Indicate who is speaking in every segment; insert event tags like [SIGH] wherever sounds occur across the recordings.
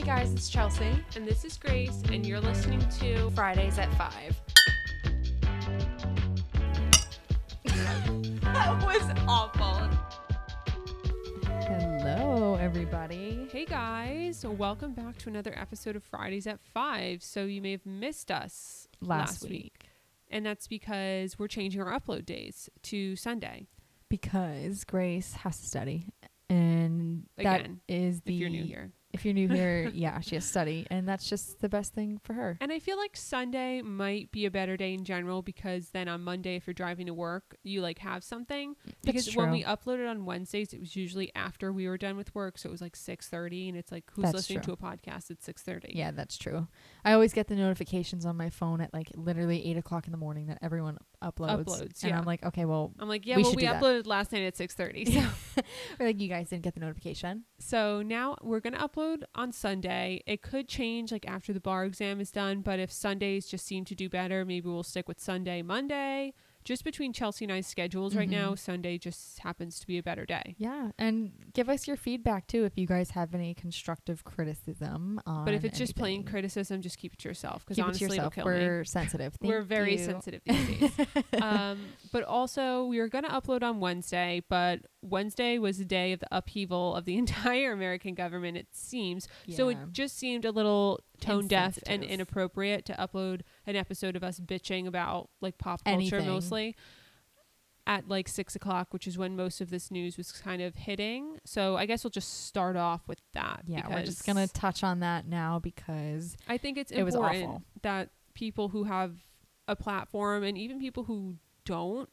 Speaker 1: Hey guys, it's Chelsea.
Speaker 2: And this is Grace, and you're listening to
Speaker 1: Fridays at 5. [LAUGHS]
Speaker 2: That was awful.
Speaker 3: Hello, everybody.
Speaker 2: Hey guys, welcome back to another episode of Fridays at 5. So you may have missed us
Speaker 3: Last, week.
Speaker 2: and that's because we're changing our upload days to Sunday.
Speaker 3: because Grace has to study, and that
Speaker 2: Again,
Speaker 3: is the
Speaker 2: If you're new here.
Speaker 3: If you're new here, yeah, she has study, and that's just the best thing for her.
Speaker 2: And I feel like Sunday might be a better day in general because then on Monday, if you're driving to work, you like have something. Because when we uploaded on Wednesdays, it was usually after we were done with work, so it was like six thirty, and it's like who's
Speaker 3: That's
Speaker 2: listening
Speaker 3: true.
Speaker 2: to a podcast at six thirty?
Speaker 3: Yeah, that's true. I always get the notifications on my phone at like literally eight o'clock in the morning that everyone uploads.
Speaker 2: Uploads,
Speaker 3: and
Speaker 2: yeah.
Speaker 3: I'm like, okay, well,
Speaker 2: I'm like, yeah,
Speaker 3: We
Speaker 2: well, we
Speaker 3: do that.
Speaker 2: uploaded last night at six thirty. So. [LAUGHS]
Speaker 3: or like you guys didn't get the notification.
Speaker 2: so now we're gonna upload on Sunday. It could change like after the bar exam is done, but if Sundays just seem to do better, maybe we'll stick with Sunday, Monday. Just between Chelsea and I's schedules right now,
Speaker 3: Mhm.
Speaker 2: Sunday just happens to be a better day.
Speaker 3: Yeah, and give us your feedback too if you guys have any constructive criticism. On
Speaker 2: But if it's just plain criticism, just keep it to yourself because honestly,
Speaker 3: it yourself.
Speaker 2: it'll kill.
Speaker 3: We're sensitive. [LAUGHS]
Speaker 2: We're very
Speaker 3: you.
Speaker 2: sensitive these days. [LAUGHS] um, but also, we were going to upload on Wednesday, but Wednesday was the day of the upheaval of the [LAUGHS] entire American government, it seems. So it just seemed a little tone deaf and inappropriate to upload an episode of us bitching about like pop culture
Speaker 3: Anything.
Speaker 2: mostly at like six o'clock, which is when most of this news was kind of hitting. So I guess we'll just start off with that.
Speaker 3: Yeah, we're just gonna touch on that now because
Speaker 2: I think it's
Speaker 3: It was
Speaker 2: important
Speaker 3: awful.
Speaker 2: that people who have a platform and even people who don't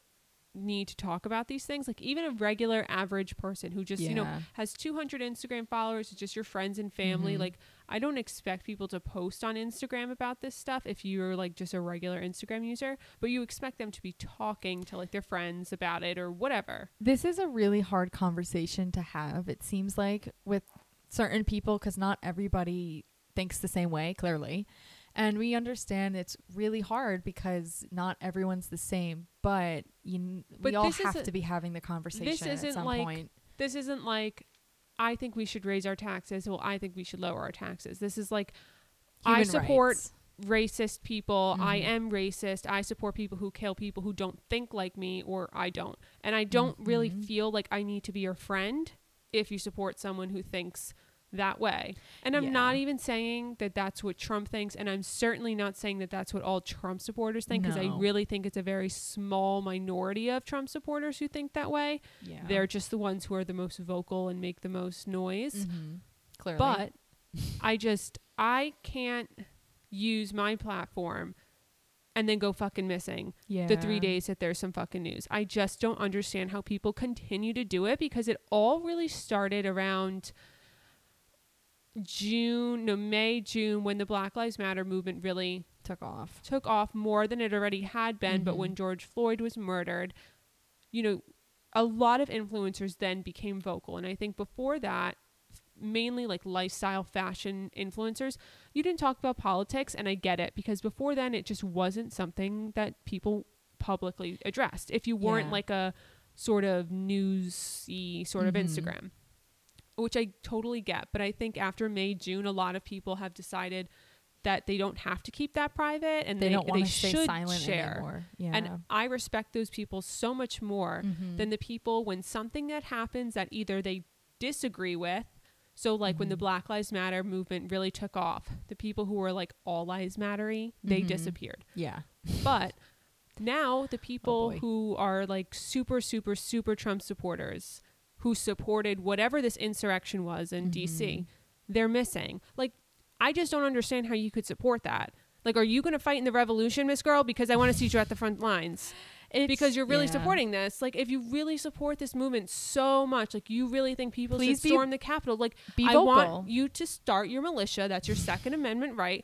Speaker 2: need to talk about these things, like even a regular average person who just, you know, has 200 Instagram followers, just your friends and family.
Speaker 3: Mhm.
Speaker 2: Like, I don't expect people to post on Instagram about this stuff if you're like just a regular Instagram user, but you expect them to be talking to like their friends about it or whatever.
Speaker 3: this is a really hard conversation to have. It seems like with certain people because not everybody thinks the same way. Clearly. And we understand it's really hard because not everyone's the same, but you,
Speaker 2: But
Speaker 3: we all have to be having the conversation at
Speaker 2: isn't
Speaker 3: some
Speaker 2: like-
Speaker 3: point.
Speaker 2: This isn't like, I think we should raise our taxes. Well, I think we should lower our taxes. This is like, I support
Speaker 3: rights.
Speaker 2: racist people. I
Speaker 3: Mhm.
Speaker 2: am racist. I support people who kill people who don't think like me or I don't. And I don't really
Speaker 3: Mhm.
Speaker 2: feel like I need to be your friend if you support someone who thinks that way. And I'm
Speaker 3: Yeah.
Speaker 2: not even saying that that's what Trump thinks and I'm certainly not saying that that's what all Trump supporters think because I really think it's a very small minority of Trump supporters who think that way.
Speaker 3: Yeah.
Speaker 2: They're just the ones who are the most vocal and make the most noise.
Speaker 3: Mhm. Clearly.
Speaker 2: But I just I can't use my platform and then go fucking missing
Speaker 3: yeah.
Speaker 2: the three days that there's some fucking news. I just don't understand how people continue to do it because it all really started around June, no May, June when the Black Lives Matter movement really
Speaker 3: took off.
Speaker 2: took off more than it already had been. But
Speaker 3: Mhm.
Speaker 2: when George Floyd was murdered, you know, a lot of influencers then became vocal. And I think before that, mainly like lifestyle fashion influencers, you didn't talk about politics. And I get it because before then, it just wasn't something that people publicly addressed. If you weren't
Speaker 3: Yeah.
Speaker 2: like a sort of newsy sort of
Speaker 3: Mhm.
Speaker 2: Instagram. Which I totally get, but I think after May, June, a lot of people have decided that they don't have to keep that private and
Speaker 3: They,
Speaker 2: they,
Speaker 3: don't
Speaker 2: they should
Speaker 3: silent
Speaker 2: share.
Speaker 3: anymore. Yeah.
Speaker 2: And I respect those people so much more
Speaker 3: Mhm.
Speaker 2: than the people when something that happens that either they disagree with. So like when the
Speaker 3: Mhm.
Speaker 2: Black Lives Matter movement really took off, the people who were like all lives mattery, they
Speaker 3: Mhm.
Speaker 2: disappeared.
Speaker 3: yeah.
Speaker 2: But now the [LAUGHS] people
Speaker 3: boy.
Speaker 2: who are like super super super Trump supporters who supported whatever this insurrection was in DC,
Speaker 3: Mhm.
Speaker 2: they're missing. Like I just don't understand how you could support that. Like are you going to fight in the revolution, Miss Girl because I want to see you at the front lines? because you're really
Speaker 3: yeah.
Speaker 2: supporting this. Like, if you really support this movement so much, like you really think people
Speaker 3: Please
Speaker 2: should
Speaker 3: be-
Speaker 2: storm the Capitol, like
Speaker 3: Be
Speaker 2: I
Speaker 3: vocal.
Speaker 2: want you to start your militia. That's your Second Amendment right.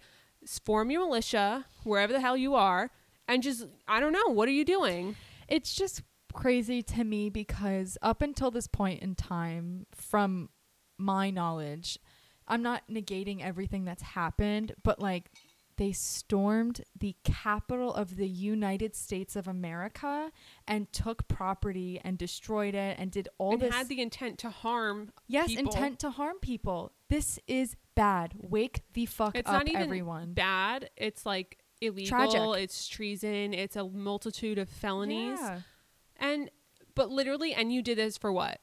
Speaker 2: Form your militia wherever the hell you are, and just I don't know what are you doing.
Speaker 3: It's just crazy to me because up until this point in time, from my knowledge, I'm not negating everything that's happened, but like they stormed the capital of the United States of America and took property and destroyed it and did all
Speaker 2: and
Speaker 3: this
Speaker 2: had the intent to harm.
Speaker 3: yes
Speaker 2: people.
Speaker 3: intent to harm people. This is bad. Wake the fuck
Speaker 2: It's
Speaker 3: up,
Speaker 2: not even
Speaker 3: everyone.
Speaker 2: bad. It's like illegal.
Speaker 3: Tragic.
Speaker 2: It's treason. It's a multitude of felonies.
Speaker 3: Yeah.
Speaker 2: And but literally, and you did this for what?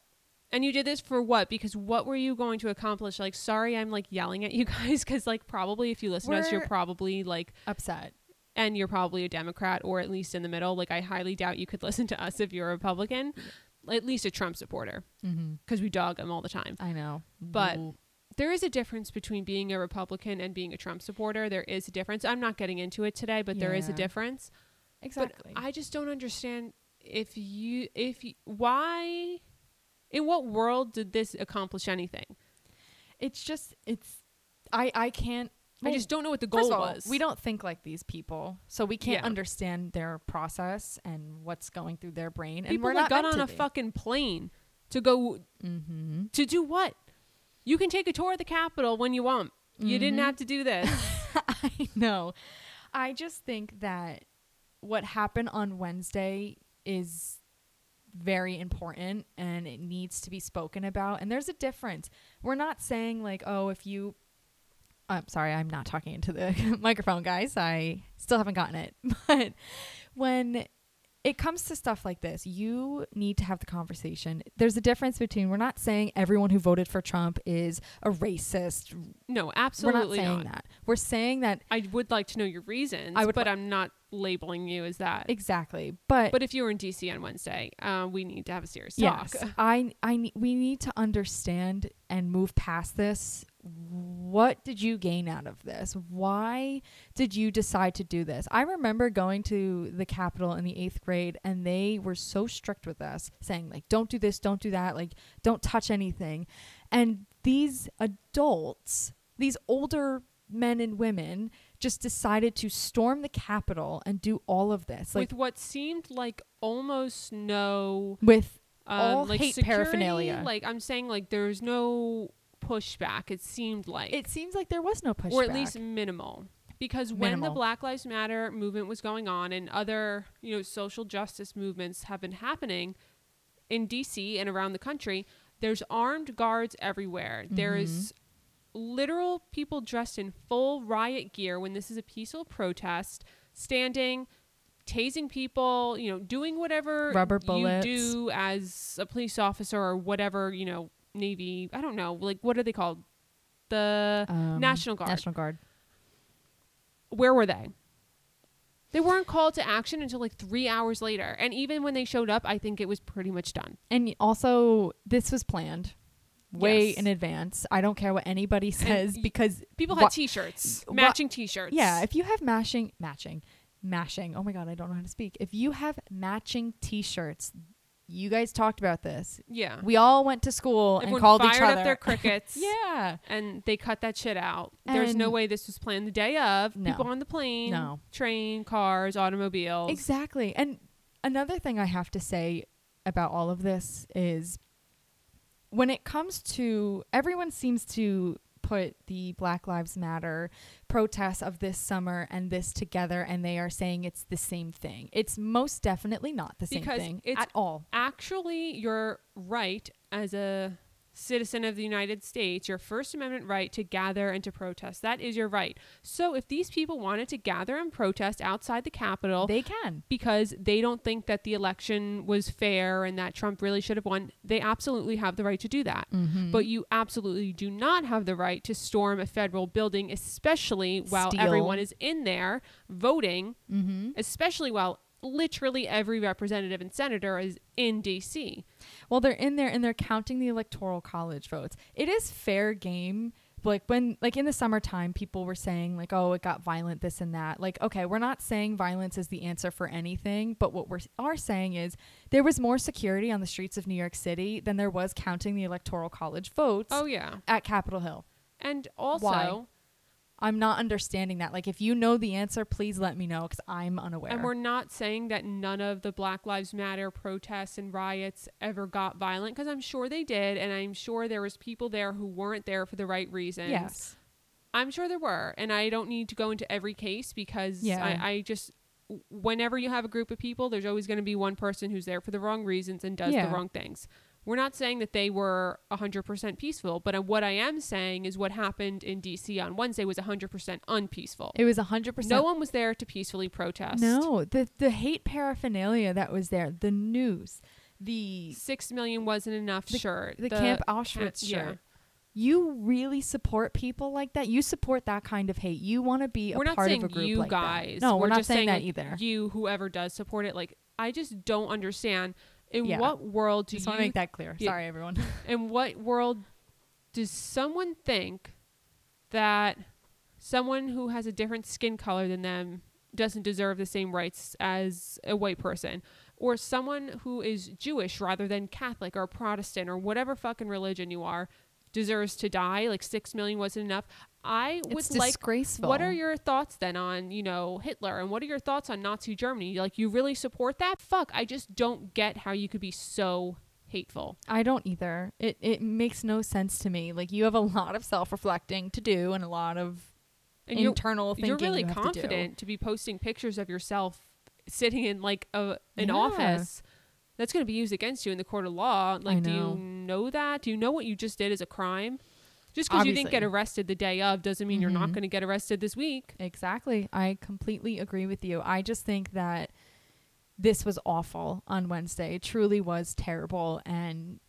Speaker 2: And you did this for what? Because what were you going to accomplish? Like, sorry, I'm like yelling at you [LAUGHS] guys because like probably if you listen to us, you're probably like,
Speaker 3: Upset.
Speaker 2: and you're probably a Democrat or at least in the middle. Like, I highly doubt you could [LAUGHS] listen to us if you're a Republican, at least a Trump supporter
Speaker 3: Mm-hmm.
Speaker 2: because we dog him all the time.
Speaker 3: I know.
Speaker 2: But-
Speaker 3: Ooh.
Speaker 2: There is a difference between being a Republican and being a Trump supporter. There is a difference. I'm not getting into it today, but there is a
Speaker 3: Yeah.
Speaker 2: difference.
Speaker 3: exactly.
Speaker 2: But I just don't understand if you if you, why in what world did this accomplish anything?
Speaker 3: it's just it's I I can't
Speaker 2: I just don't know what the goal
Speaker 3: all,
Speaker 2: was.
Speaker 3: We don't think like these people, so we can't
Speaker 2: Yeah.
Speaker 3: understand their process and what's going through their brain. and we're not
Speaker 2: got on a
Speaker 3: be.
Speaker 2: fucking plane to go
Speaker 3: Mm-hmm.
Speaker 2: to do what? You can take a tour of the Capitol when you want. You didn't
Speaker 3: Mhm.
Speaker 2: have to do this. [LAUGHS]
Speaker 3: I know. I just think that what happened on Wednesday is very important and it needs to be spoken about. And there's a difference. We're not saying like, oh, if you I'm sorry, I'm not talking into the [LAUGHS] microphone, guys. I still haven't gotten it. [LAUGHS] But when it comes to stuff like this, you need to have the conversation. There's a difference between we're not saying everyone who voted for Trump is a racist.
Speaker 2: no, absolutely
Speaker 3: we're not saying
Speaker 2: not.
Speaker 3: that. We're saying that
Speaker 2: I would like to know your reasons,
Speaker 3: I would
Speaker 2: but I'm not labeling you as that.
Speaker 3: exactly. But,
Speaker 2: But if you were in DC on Wednesday, uh, we need to have a serious
Speaker 3: yes,
Speaker 2: talk. [LAUGHS]
Speaker 3: I I we need to understand and move past this. What did you gain out of this? Why did you decide to do this? I remember going to the Capitol in the eighth grade, and they were so strict with us, saying like, "Don't do this, don't do that, like, don't touch anything." And these adults, these older men and women, just decided to storm the Capitol and do all of this, like
Speaker 2: with what seemed like almost no
Speaker 3: with
Speaker 2: um,
Speaker 3: All
Speaker 2: like
Speaker 3: hate
Speaker 2: security,
Speaker 3: paraphernalia.
Speaker 2: Like I'm saying, like there's no pushback. It seemed like,
Speaker 3: it seems like there was no pushback.
Speaker 2: or at least minimal, because when the Black Lives Matter movement was going on and other you know social justice movements have been happening in DC and around the country, there's armed guards everywhere. There
Speaker 3: Mm-hmm.
Speaker 2: is literal people dressed in full riot gear when this is a peaceful protest, standing, tasing people, you know, doing whatever
Speaker 3: Rubber bullets.
Speaker 2: you do as a police officer or whatever, you know, Navy, I don't know, like what are they called? The
Speaker 3: Um,
Speaker 2: National Guard.
Speaker 3: National Guard.
Speaker 2: Where were they? They weren't called to action until like three hours later. And even when they showed up, I think it was pretty much done.
Speaker 3: And also, this was planned way
Speaker 2: Yes.
Speaker 3: in advance. I don't care what anybody says
Speaker 2: y-
Speaker 3: because
Speaker 2: People had t shirts,
Speaker 3: wha-
Speaker 2: matching t shirts.
Speaker 3: yeah, if you have mashing, matching, mashing. Oh my god, I don't know how to speak. If you have matching T-shirts, you guys talked about this.
Speaker 2: Yeah.
Speaker 3: We all went to school
Speaker 2: Everyone
Speaker 3: and called
Speaker 2: fired
Speaker 3: each other.
Speaker 2: up their [LAUGHS] crickets.
Speaker 3: yeah,
Speaker 2: and they cut that shit out. There's no way this was planned the day of.
Speaker 3: No.
Speaker 2: People on the plane,
Speaker 3: No.
Speaker 2: train, cars, automobiles.
Speaker 3: exactly. And another thing I have to say about all of this is when it comes to everyone seems to put the Black Lives Matter protests of this summer and this together and they are saying it's the same thing. It's most definitely not the same thing
Speaker 2: it's-
Speaker 3: at all.
Speaker 2: Actually, you're right as a citizen of the United States, your First Amendment right to gather and to protest. That is your right. So if these people wanted to gather and protest outside the Capitol,
Speaker 3: They can.
Speaker 2: because they don't think that the election was fair and that Trump really should have won, they absolutely have the right to do that.
Speaker 3: Mm-hmm.
Speaker 2: But you absolutely do not have the right to storm a federal building, especially while
Speaker 3: Steal.
Speaker 2: everyone is in there voting,
Speaker 3: mm-hmm.
Speaker 2: especially while literally every representative and senator is in DC.
Speaker 3: Well, they're in there and they're counting the electoral college votes. It is fair game. Like when, like in the summertime, people were saying like, "Oh, it got violent, this and that." Like, okay, we're not saying violence is the answer for anything, but what we are saying is there was more security on the streets of New York City than there was counting the electoral college votes
Speaker 2: Oh yeah.
Speaker 3: at Capitol Hill.
Speaker 2: And also
Speaker 3: Why? I'm not understanding that. Like, if you know the answer, please let me know because I'm unaware.
Speaker 2: and we're not saying that none of the Black Lives Matter protests and riots ever got violent because I'm sure they did and I'm sure there was people there who weren't there for the right reasons.
Speaker 3: yes,
Speaker 2: I'm sure there were, and I don't need to go into every case because
Speaker 3: Yeah.
Speaker 2: I, I just whenever you have a group of people, there's always going to be one person who's there for the wrong reasons and does
Speaker 3: Yeah.
Speaker 2: the wrong things. We're not saying that they were 100% peaceful, but uh, what I am saying is what happened in DC on Wednesday was 100% unpeaceful.
Speaker 3: It was hundred percent.
Speaker 2: No one was there to peacefully protest.
Speaker 3: No, the the hate paraphernalia that was there, the news, the
Speaker 2: Six million wasn't enough.
Speaker 3: The-
Speaker 2: sure.
Speaker 3: the, Camp Auschwitz
Speaker 2: yeah.
Speaker 3: shirt. You really support people like that. You support that kind of hate. You want to be a
Speaker 2: we're
Speaker 3: part
Speaker 2: saying
Speaker 3: of a group
Speaker 2: you
Speaker 3: like
Speaker 2: guys.
Speaker 3: that. No, we're, not
Speaker 2: just
Speaker 3: saying, that either.
Speaker 2: You, whoever does support it, like I just don't understand. In
Speaker 3: Yeah.
Speaker 2: what world do
Speaker 3: Just
Speaker 2: you?
Speaker 3: want to make that clear. Sorry, everyone. [LAUGHS]
Speaker 2: in what world does someone think that someone who has a different skin color than them doesn't deserve the same rights as a white person? Or someone who is Jewish rather than Catholic or Protestant or whatever fucking religion you are deserves to die? Like six million wasn't enough. I would
Speaker 3: It's
Speaker 2: like
Speaker 3: disgraceful.
Speaker 2: what are your thoughts then on, you know, Hitler and what are your thoughts on Nazi Germany? Like you really support that? Fuck, I just don't get how you could be so hateful.
Speaker 3: I don't either. It it makes no sense to me. Like you have a lot of self reflecting to do and a lot of
Speaker 2: And you're
Speaker 3: internal thinking.
Speaker 2: you're really
Speaker 3: you have to
Speaker 2: confident to, be posting pictures of yourself sitting in like a an
Speaker 3: Yeah.
Speaker 2: office that's going to be used against you in the court of law. Like, do you know that? Do you know what you just did is a crime? Just because you didn't get arrested the day of doesn't mean you're not
Speaker 3: Mhm.
Speaker 2: going to get arrested this week.
Speaker 3: Exactly. I completely agree with you. I just think that this was awful on Wednesday. It truly was terrible and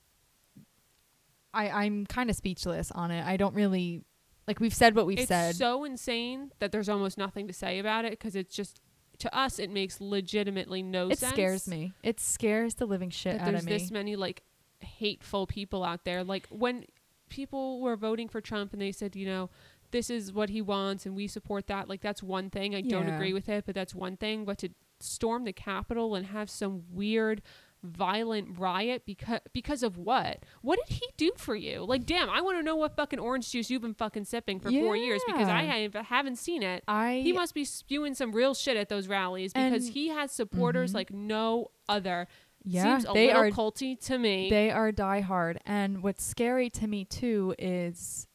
Speaker 3: I I'm kind of speechless on it. I don't really like we've said what we've
Speaker 2: it's
Speaker 3: said.
Speaker 2: so insane that there's almost nothing to say about it because it's just to us it makes legitimately no
Speaker 3: it
Speaker 2: sense.
Speaker 3: It scares me. It scares the living shit
Speaker 2: that
Speaker 3: out of me.
Speaker 2: There's this many like hateful people out there. Like when people were voting for Trump and they said, you know, this is what he wants and we support that. Like that's one thing. I don't agree with it, but that's one thing. But to storm the Capitol and have some weird violent riot because because of what? What did he do for you? Like damn, I want to know what fucking orange juice you've been fucking sipping for 4 years because I
Speaker 3: Yeah.
Speaker 2: have, haven't seen it.
Speaker 3: I
Speaker 2: He must be spewing some real shit at those rallies because he has supporters
Speaker 3: Mhm.
Speaker 2: like no other.
Speaker 3: yeah,
Speaker 2: Seems a
Speaker 3: they
Speaker 2: little
Speaker 3: are
Speaker 2: culty to me.
Speaker 3: They are diehard. And what's scary to me too is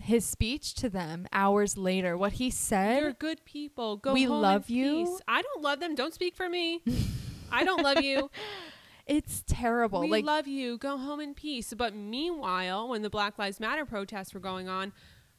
Speaker 3: his speech to them hours later. What he said.
Speaker 2: You're good people. Go
Speaker 3: We love you.
Speaker 2: peace. I don't love them. Don't speak for me. [LAUGHS] I don't love you. [LAUGHS]
Speaker 3: it's terrible.
Speaker 2: we
Speaker 3: like
Speaker 2: love you. Go home in peace. But meanwhile, when the Black Lives Matter protests were going on,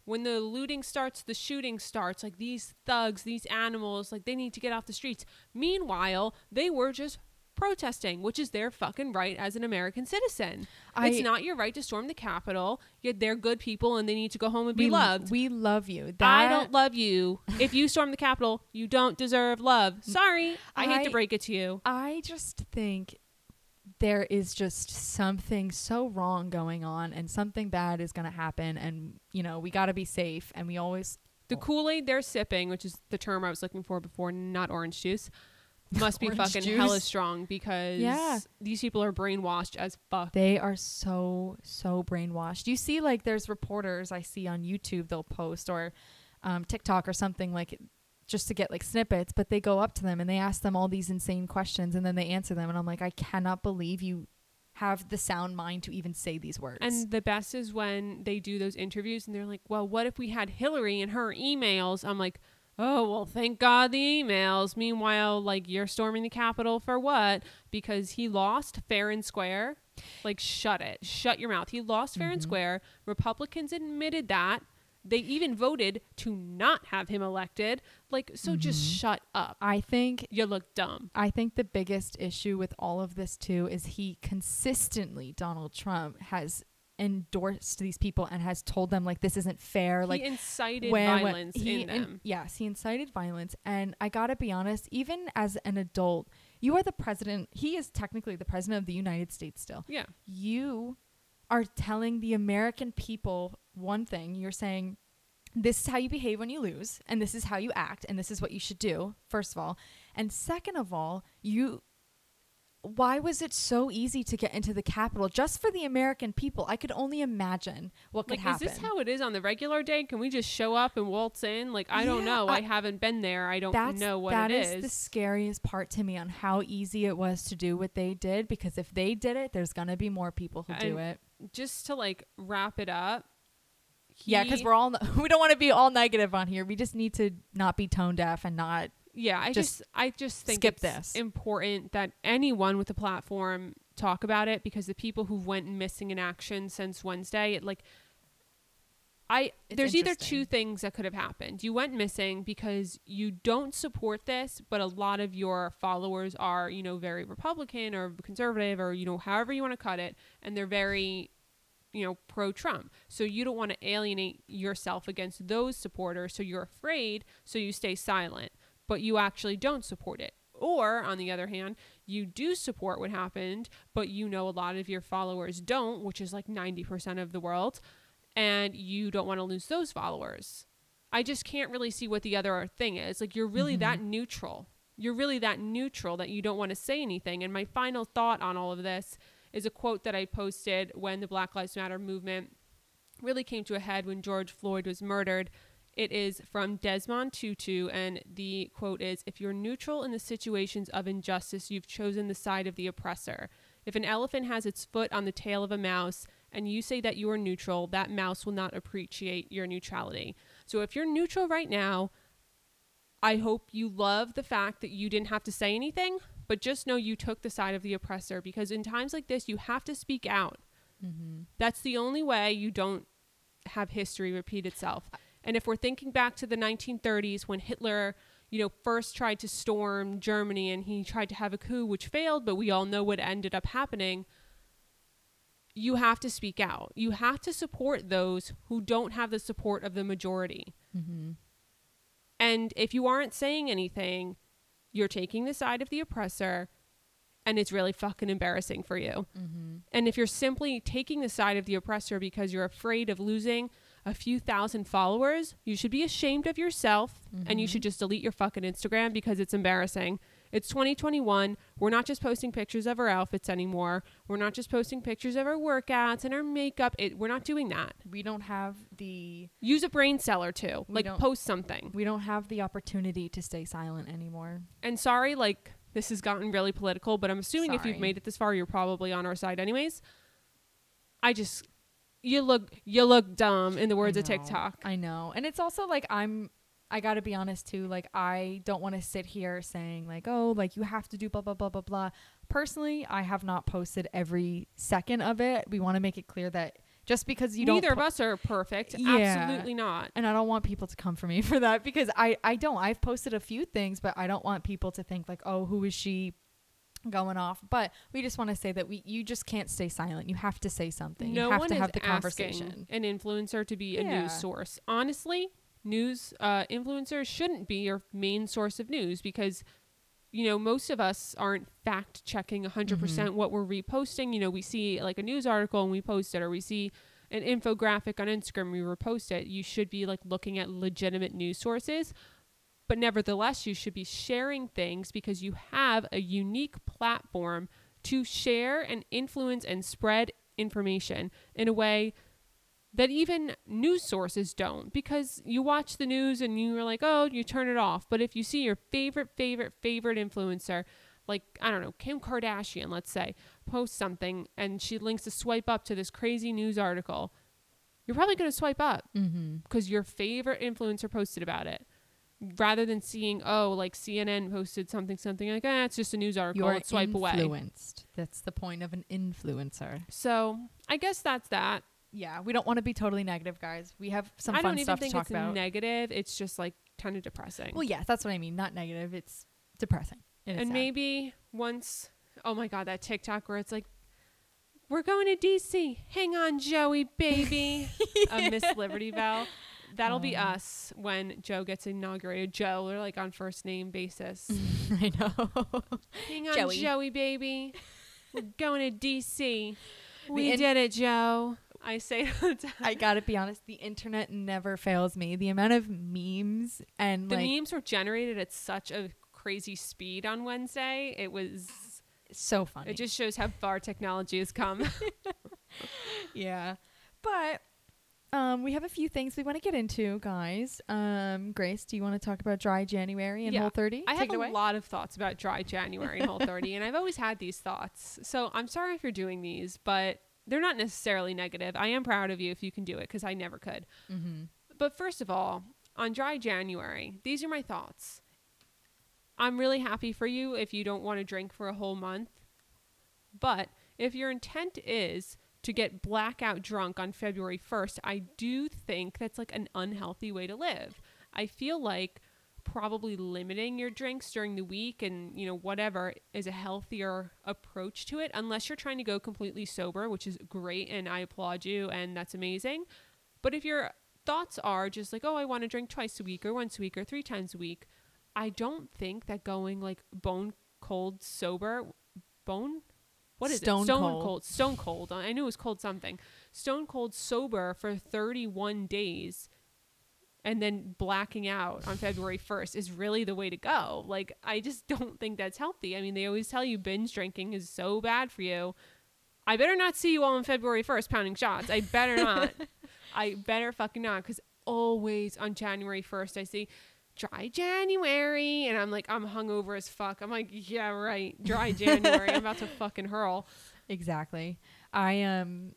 Speaker 2: when the looting starts, the shooting starts. Like these thugs, these animals, like they need to get off the streets. Meanwhile, they were just protesting, which is their fucking right as an American citizen. it's not your right to storm the Capitol. Yet they're good people and they need to go home and be
Speaker 3: we,
Speaker 2: loved.
Speaker 3: We love you. That,
Speaker 2: I don't love you. If you storm the Capitol, you don't deserve love. Sorry. I, hate to break it to you.
Speaker 3: I just think there is just something so wrong going on and something bad is going to happen and you know, we got to be safe and we always
Speaker 2: The Kool Aid they're sipping, which is the term I was looking for before, not orange juice, must be fucking
Speaker 3: juice.
Speaker 2: hella strong because
Speaker 3: Yeah.
Speaker 2: these people are brainwashed as fuck.
Speaker 3: They are so so brainwashed. You see, like there's reporters I see on YouTube they'll post or um, TikTok or something like just to get like snippets, but they go up to them and they ask them all these insane questions and then they answer them and I'm like, I cannot believe you have the sound mind to even say these words.
Speaker 2: And the best is when they do those interviews and they're like, well, what if we had Hillary and her emails? I'm like, oh, well, thank God the emails. Meanwhile, like, you're storming the Capitol for what? Because he lost fair and square. Like, shut it. Shut your mouth. He lost fair and
Speaker 3: Mhm.
Speaker 2: square. Republicans admitted that. They even voted to not have him elected. Like, so just
Speaker 3: Mhm.
Speaker 2: shut up.
Speaker 3: I think
Speaker 2: You look dumb.
Speaker 3: I think the biggest issue with all of this too is he consistently Donald Trump has endorsed these people and has told them like this isn't fair like
Speaker 2: he incited
Speaker 3: when- when
Speaker 2: violence
Speaker 3: he
Speaker 2: in
Speaker 3: in-
Speaker 2: them.
Speaker 3: yes, he incited violence. And I gotta be honest, even as an adult, you are the president. He is technically the president of the United States still.
Speaker 2: yeah.
Speaker 3: You are telling the American people one thing. You're saying, this is how you behave when you lose, and this is how you act, and this is what you should do, first of all. And second of all, you why was it so easy to get into the Capitol just for the American people? I could only imagine what could
Speaker 2: Like,
Speaker 3: happen.
Speaker 2: is this how it is on the regular day? Can we just show up and waltz in? Like, I don't know. I,
Speaker 3: I-
Speaker 2: haven't been there. I don't know what
Speaker 3: that
Speaker 2: it
Speaker 3: is
Speaker 2: is.
Speaker 3: the scariest part to me on how easy it was to do what they did because if they did it, there's gonna be more people who do it.
Speaker 2: just to like wrap it up.
Speaker 3: Yeah, because we're all [LAUGHS] we don't want to be all negative on here. We just need to not be tone deaf and not.
Speaker 2: Yeah. I
Speaker 3: just
Speaker 2: just I just think
Speaker 3: skip
Speaker 2: it's
Speaker 3: this.
Speaker 2: important that anyone with a platform talk about it because the people who went missing in action since Wednesday, it like I
Speaker 3: It's
Speaker 2: there's either two things that could have happened. You went missing because you don't support this, but a lot of your followers are, you know, very Republican or conservative or you know, however you want to cut it, and they're very you know, pro Trump. So you don't want to alienate yourself against those supporters, so you're afraid, so you stay silent, but you actually don't support it. Or, on the other hand, you do support what happened, but you know a lot of your followers don't, which is like 90% of the world, and you don't want to lose those followers. I just can't really see what the other thing is. Like, you're really that mm-hmm. neutral. You're really that neutral that you don't want to say anything. And my final thought on all of this is a quote that I posted when the Black Lives Matter movement really came to a head when George Floyd was murdered. It is from Desmond Tutu, and the quote is If you're neutral in the situations of injustice, you've chosen the side of the oppressor. If an elephant has its foot on the tail of a mouse and you say that you are neutral, that mouse will not appreciate your neutrality. So if you're neutral right now, I hope you love the fact that you didn't have to say anything, but just know you took the side of the oppressor because in times like this, you have to speak out.
Speaker 3: Mm-hmm.
Speaker 2: That's the only way you don't have history repeat itself. And if we're thinking back to the 1930s when Hitler, you know, first tried to storm Germany and he tried to have a coup which failed, but we all know what ended up happening. You have to speak out. You have to support those who don't have the support of the majority.
Speaker 3: Mm-hmm.
Speaker 2: And if you aren't saying anything, you're taking the side of the oppressor and it's really fucking embarrassing for you.
Speaker 3: Mm-hmm.
Speaker 2: And if you're simply taking the side of the oppressor because you're afraid of losing a few thousand followers, you should be ashamed of yourself and you should mm-hmm. just delete your fucking Instagram because it's embarrassing. It's 2021. We're not just posting pictures of our outfits anymore. We're not just posting pictures of our workouts and our makeup. It, we're not doing that.
Speaker 3: We don't have the
Speaker 2: Use a brain cell or two. Like post something.
Speaker 3: we don't have the opportunity to stay silent anymore.
Speaker 2: And sorry, like this has gotten really political, but I'm assuming if you've made it this far, you're probably on our side anyways. I just you look you look dumb in the words of. TikTok.
Speaker 3: I know. And it's also like I'm I got to be honest too, like I don't want to sit here saying like, "Oh, like you have to do blah blah blah blah blah." Personally, I have not posted every second of it. We want to make it clear that just because you
Speaker 2: Neither
Speaker 3: don't
Speaker 2: Neither
Speaker 3: of
Speaker 2: us are perfect.
Speaker 3: Yeah.
Speaker 2: Absolutely not.
Speaker 3: and I don't want people to come for me [LAUGHS] for that because I I don't. I've posted a few things, but I don't want people to think like, "Oh, who is she?" Going off but we just want to say that we you just can't stay silent you have to say something
Speaker 2: no
Speaker 3: you have
Speaker 2: one
Speaker 3: to
Speaker 2: is
Speaker 3: have the
Speaker 2: asking
Speaker 3: conversation
Speaker 2: an influencer to be a
Speaker 3: Yeah.
Speaker 2: news source. Honestly, news uh, influencers shouldn't be your main source of news because you know most of us aren't fact checking 100%
Speaker 3: Mm-hmm.
Speaker 2: what we're reposting you know we see like a news article and we post it or we see an infographic on instagram we repost it you should be like looking at legitimate news sources but nevertheless you should be sharing things because you have a unique platform to share and influence and spread information in a way that even news sources don't because you watch the news and you're like, oh, you turn it off. But if you see your favorite, favorite, favorite influencer, like, I don't know, Kim Kardashian, let's say, post something and she links a swipe up to this crazy news article, you're probably going to swipe up
Speaker 3: mm-hmm.
Speaker 2: because your favorite influencer posted about it. Rather than seeing, oh, like CNN posted something, something like, ah, it's just a news article,
Speaker 3: you're
Speaker 2: swipe away.
Speaker 3: influenced that's the point of an influencer
Speaker 2: So I guess that's that.
Speaker 3: yeah we don't want to be totally negative guys we have some
Speaker 2: I
Speaker 3: fun
Speaker 2: don't even
Speaker 3: stuff
Speaker 2: think
Speaker 3: to talk
Speaker 2: it's
Speaker 3: about
Speaker 2: negative. It's just like kind of depressing.
Speaker 3: well yeah that's what i mean not negative it's depressing It
Speaker 2: and
Speaker 3: sad.
Speaker 2: maybe once, oh my God, that TikTok where it's like, we're going to DC. Hang on, Joey, baby. [LAUGHS] A Miss Liberty Bell. That'll be
Speaker 3: Um.
Speaker 2: us when Joe gets inaugurated. Joe, they're like on first name basis. [LAUGHS]
Speaker 3: i know
Speaker 2: Hang on,
Speaker 3: Joey.
Speaker 2: Joey, baby. We're going to DC. We
Speaker 3: in-
Speaker 2: did it, Joe. I say it all the time.
Speaker 3: i gotta be honest the internet never fails me the amount of memes and
Speaker 2: the
Speaker 3: like
Speaker 2: memes were generated at such a crazy speed on Wednesday. It was.
Speaker 3: so funny
Speaker 2: It just shows how far technology has come. [LAUGHS]
Speaker 3: yeah but um we have a few things we want to get into guys um grace do you want to talk about dry january and
Speaker 2: Yeah.
Speaker 3: whole 30
Speaker 2: I
Speaker 3: Take
Speaker 2: have a lot of thoughts about dry January and Whole 30, and I've always had these thoughts. So I'm sorry if you're doing these, but they're not necessarily negative. I am proud of you if you can do it because I never could.
Speaker 3: mm-hmm.
Speaker 2: But first of all, on dry January, these are my thoughts. I'm really happy for you if you don't want to drink for a whole month. But if your intent is to get blackout drunk on February 1st, I do think that's like an unhealthy way to live. I feel like probably limiting your drinks during the week and, you know, whatever is a healthier approach to it unless you're trying to go completely sober, which is great and I applaud you and that's amazing. But if your thoughts are just like, "Oh, I want to drink twice a week or once a week or three times a week," I don't think that going like bone cold sober, bone what is
Speaker 3: Stone
Speaker 2: it? Stone
Speaker 3: cold.
Speaker 2: cold. Stone cold. I knew it was cold something. Stone cold sober for 31 days and then blacking out on February 1st is really the way to go. Like, I just [LAUGHS] don't think that's healthy. I mean, they always tell you binge drinking is so bad for you. I better not see you all on February 1st pounding shots. I better not. [LAUGHS] I better fucking not. Because always on January 1st, I see dry January. And I'm like, I'm hungover as fuck. I'm like, yeah, right. Dry January. I'm about to fucking hurl.
Speaker 3: Exactly. I um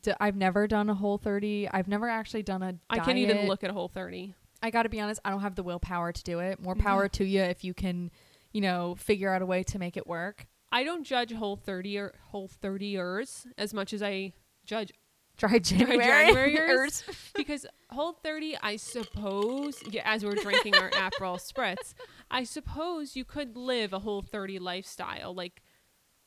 Speaker 3: d- I've never done a whole 30. I've never actually done a
Speaker 2: I can't even look at a whole 30.
Speaker 3: I got to be honest, I don't have the willpower to do it. More
Speaker 2: Yeah.
Speaker 3: power to you if you can, you know, figure out a way to make it work.
Speaker 2: I don't judge whole 30 or whole 30ers as much as I judge
Speaker 3: Dry
Speaker 2: January.
Speaker 3: Januaryers. [LAUGHS] [LAUGHS]
Speaker 2: because whole 30 i suppose yeah, as we're drinking our [LAUGHS] aperol spritz i suppose you could live a whole 30 lifestyle like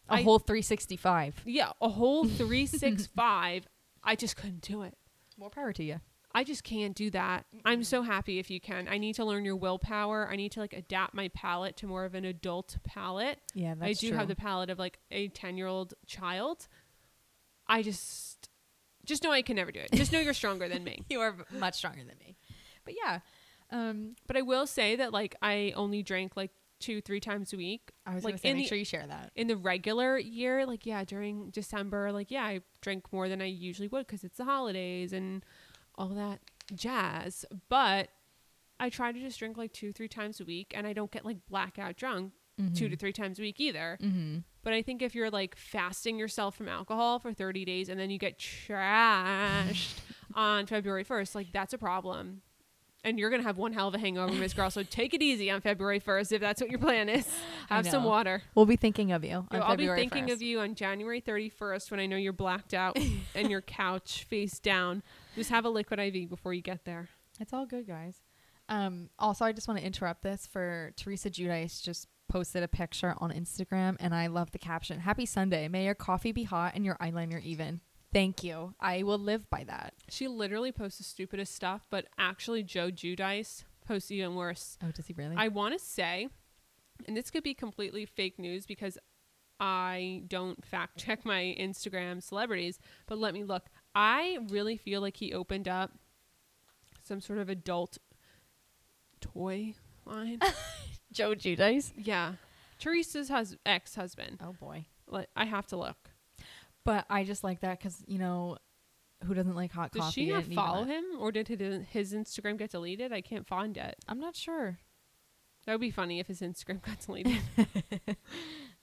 Speaker 3: a
Speaker 2: I-
Speaker 3: whole 365.
Speaker 2: yeah a whole 365 i just couldn't do it
Speaker 3: More power to you.
Speaker 2: i just can't do that i'm so happy if you can i need to learn your willpower i need to like adapt my palate to more of an adult palate
Speaker 3: Yeah, that's
Speaker 2: i do
Speaker 3: true.
Speaker 2: have the palate of like a 10 year old child i just just know i can never do it just know you're stronger than me [LAUGHS]
Speaker 3: you are much stronger than me. But yeah, um,
Speaker 2: But I will say that like I only drank like two, three times a week.
Speaker 3: I was
Speaker 2: Like,
Speaker 3: say make
Speaker 2: the-
Speaker 3: sure you share that.
Speaker 2: In the regular year, like yeah, during December, like yeah, I drank more than I usually would because it's the holidays and all that jazz. But I try to just drink like two, three times a week, and I don't get like blackout drunk two to three times a week either.
Speaker 3: Mm-hmm.
Speaker 2: But I think if you're like fasting yourself from alcohol for 30 days and then you get trashed [LAUGHS] on February 1st, like that's a problem. And you're going to have one hell of a hangover, Miss Girl. So take it easy on February 1st if that's what your plan is. [LAUGHS] Have some water.
Speaker 3: We'll be thinking of you on
Speaker 2: Yo, I'll be
Speaker 3: February
Speaker 2: thinking
Speaker 3: 1st.
Speaker 2: of you on January 31st when I know you're blacked out [LAUGHS] and your couch face down. Just have a liquid IV before you get there.
Speaker 3: It's all good, guys. Um, also, I just want to interrupt this for Teresa Giudice just posted a picture on Instagram, and I love the caption. Happy Sunday. May your coffee be hot and your eyeliner even. Thank you. I will live by that.
Speaker 2: She literally posts the stupidest stuff, but actually, Joe Giudice posts even worse.
Speaker 3: Oh, does he really?
Speaker 2: I want to say, and this could be completely fake news because I don't fact check my Instagram celebrities, but let me look. I really feel like he opened up some sort of adult toy line. [LAUGHS]
Speaker 3: Joe Giudice.
Speaker 2: yeah. Teresa's hus- ex husband.
Speaker 3: Oh boy.
Speaker 2: Like, I have to look.
Speaker 3: But I just like that because you know, who doesn't like hot
Speaker 2: Does
Speaker 3: coffee?
Speaker 2: Did she not follow him or did his, his Instagram get deleted? I can't find it.
Speaker 3: I'm not sure.
Speaker 2: That would be funny if his Instagram [LAUGHS] got deleted. [LAUGHS]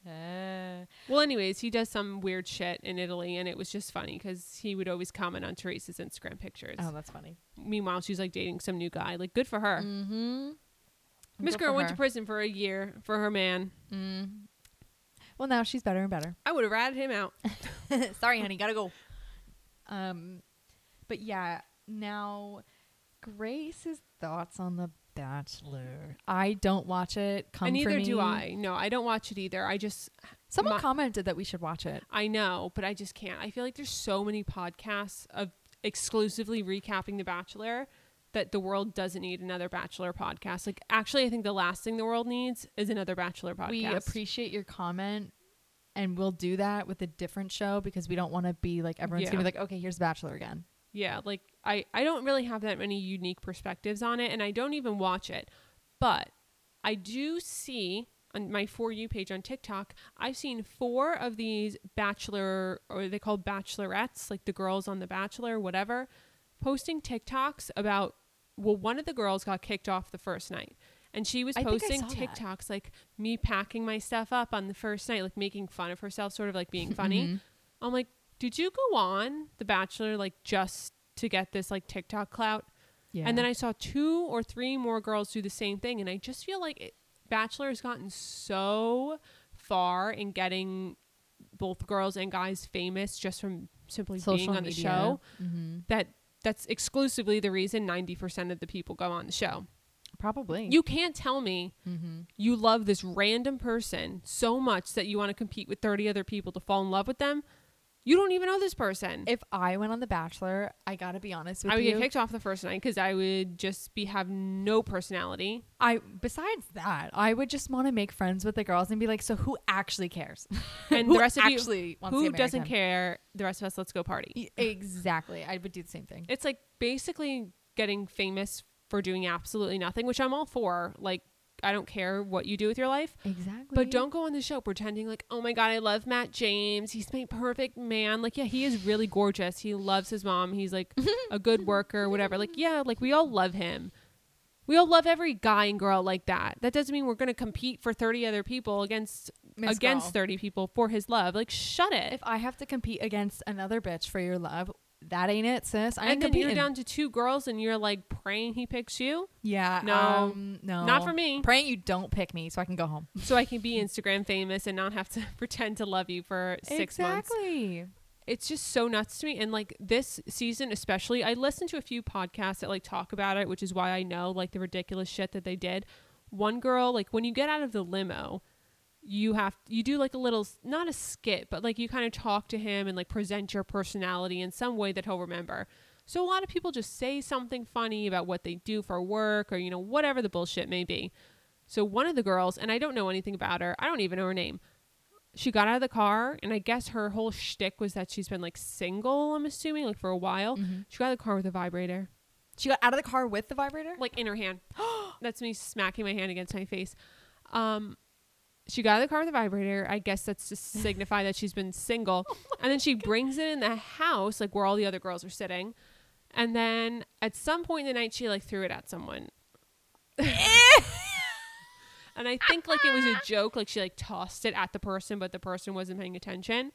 Speaker 3: Uh,
Speaker 2: Well, anyways, he does some weird shit in Italy, and it was just funny because he would always comment on Teresa's Instagram pictures.
Speaker 3: oh, that's funny.
Speaker 2: Meanwhile, she's like dating some new guy. Like, good for her.
Speaker 3: Mm-hmm.
Speaker 2: Miss Girl went to prison for a year for her man.
Speaker 3: Mm. Well, now she's better and better.
Speaker 2: I would have ratted him out. [LAUGHS]
Speaker 3: Sorry, honey, gotta go. Um, but yeah, now Grace's thoughts on The Bachelor. I don't watch it. Come
Speaker 2: and neither do. I. No, I don't watch it either. I just,
Speaker 3: Someone
Speaker 2: My-
Speaker 3: commented that we should watch it.
Speaker 2: I know, but I just can't. I feel like there's so many podcasts of exclusively recapping The Bachelor that the world doesn't need another Bachelor podcast. Like, actually, I think the last thing the world needs is another Bachelor podcast.
Speaker 3: We appreciate your comment, and we'll do that with a different show because we don't want to be like everyone's gonna be like, okay, here's Bachelor again.
Speaker 2: Yeah, like I I don't really have that many unique perspectives on it and I don't even watch it. But I do see on my for you page on TikTok, I've seen four of these bachelor or they call bachelorettes, like the girls on the bachelor, whatever, posting TikToks about well, one of the girls got kicked off the first night. And she was
Speaker 3: I
Speaker 2: posting
Speaker 3: saw that.
Speaker 2: TikToks like me packing my stuff up on the first night, like making fun of herself, sort of like being [LAUGHS] funny.
Speaker 3: Mhm.
Speaker 2: I'm like, did you go on The Bachelor like just to get this like TikTok clout?
Speaker 3: Yeah.
Speaker 2: And then I saw two or three more girls do the same thing, and I just feel like it, Bachelor has gotten so far in getting both girls and guys famous just from simply
Speaker 3: Social
Speaker 2: being on the show.
Speaker 3: Mm-hmm.
Speaker 2: That that's exclusively the reason 90% of the people go on the show.
Speaker 3: Probably.
Speaker 2: You can't tell me
Speaker 3: Mm-hmm.
Speaker 2: you love this random person so much that you want to compete with 30 other people to fall in love with them. You don't even know this person.
Speaker 3: If I went on The Bachelor, I gotta be honest with you.
Speaker 2: I would
Speaker 3: you.
Speaker 2: get kicked off the first night because I would just be have no personality.
Speaker 3: I besides that, I would just want to make friends with the girls and be like, so who actually cares? [LAUGHS]
Speaker 2: And the rest of you,
Speaker 3: actually wants
Speaker 2: who
Speaker 3: the
Speaker 2: doesn't care? The rest of us, let's go party.
Speaker 3: Exactly. I would do the same thing.
Speaker 2: It's like basically getting famous for doing absolutely nothing, which I'm all for. Like, I don't care what you do with your life,
Speaker 3: Exactly.
Speaker 2: but don't go on the show pretending like, oh my God, I love Matt James. He's my perfect man. Like, yeah, he is really gorgeous. He loves his mom. He's like [LAUGHS] a good worker, whatever. Like, yeah, like we all love him. We all love every guy and girl like that. That doesn't mean we're going to compete for 30 other people against against
Speaker 3: Girl.
Speaker 2: 30 people for his love. Like, shut it.
Speaker 3: If I have to compete against another bitch for your love, that ain't it, sis. I ain't
Speaker 2: and then
Speaker 3: competing.
Speaker 2: you're down to two girls and you're like praying he picks you.
Speaker 3: yeah.
Speaker 2: No.
Speaker 3: um, no.
Speaker 2: Not for me.
Speaker 3: Praying you don't pick me so I can go home.
Speaker 2: so I can be Instagram famous and not have to [LAUGHS] pretend to love you for six months.
Speaker 3: exactly.
Speaker 2: It's just so nuts to me. And like this season, especially, I listened to a few podcasts that like talk about it, which is why I know like the ridiculous shit that they did. One girl, like when you get out of the limo, you have you do like a little not a skit, but like you kind of talk to him and like present your personality in some way that he'll remember. So a lot of people just say something funny about what they do for work or you know whatever the bullshit may be. So one of the girls, and I don't know anything about her, I don't even know her name. She got out of the car, and I guess her whole shtick was that she's been like single. I'm assuming, like for a while. She got out of the car with a vibrator,
Speaker 3: She got out of the car with the vibrator?
Speaker 2: like in her hand. [GASPS] that's me smacking my hand against my face. Um, she got out of the car with a vibrator. I guess that's to [LAUGHS] signify that she's been single. Oh and then she brings it in the house, like where all the other girls are sitting. And then at some point in the night, she like threw it at someone. [LAUGHS] and I think like it was a joke, like she like tossed it at the person, but the person wasn't paying attention.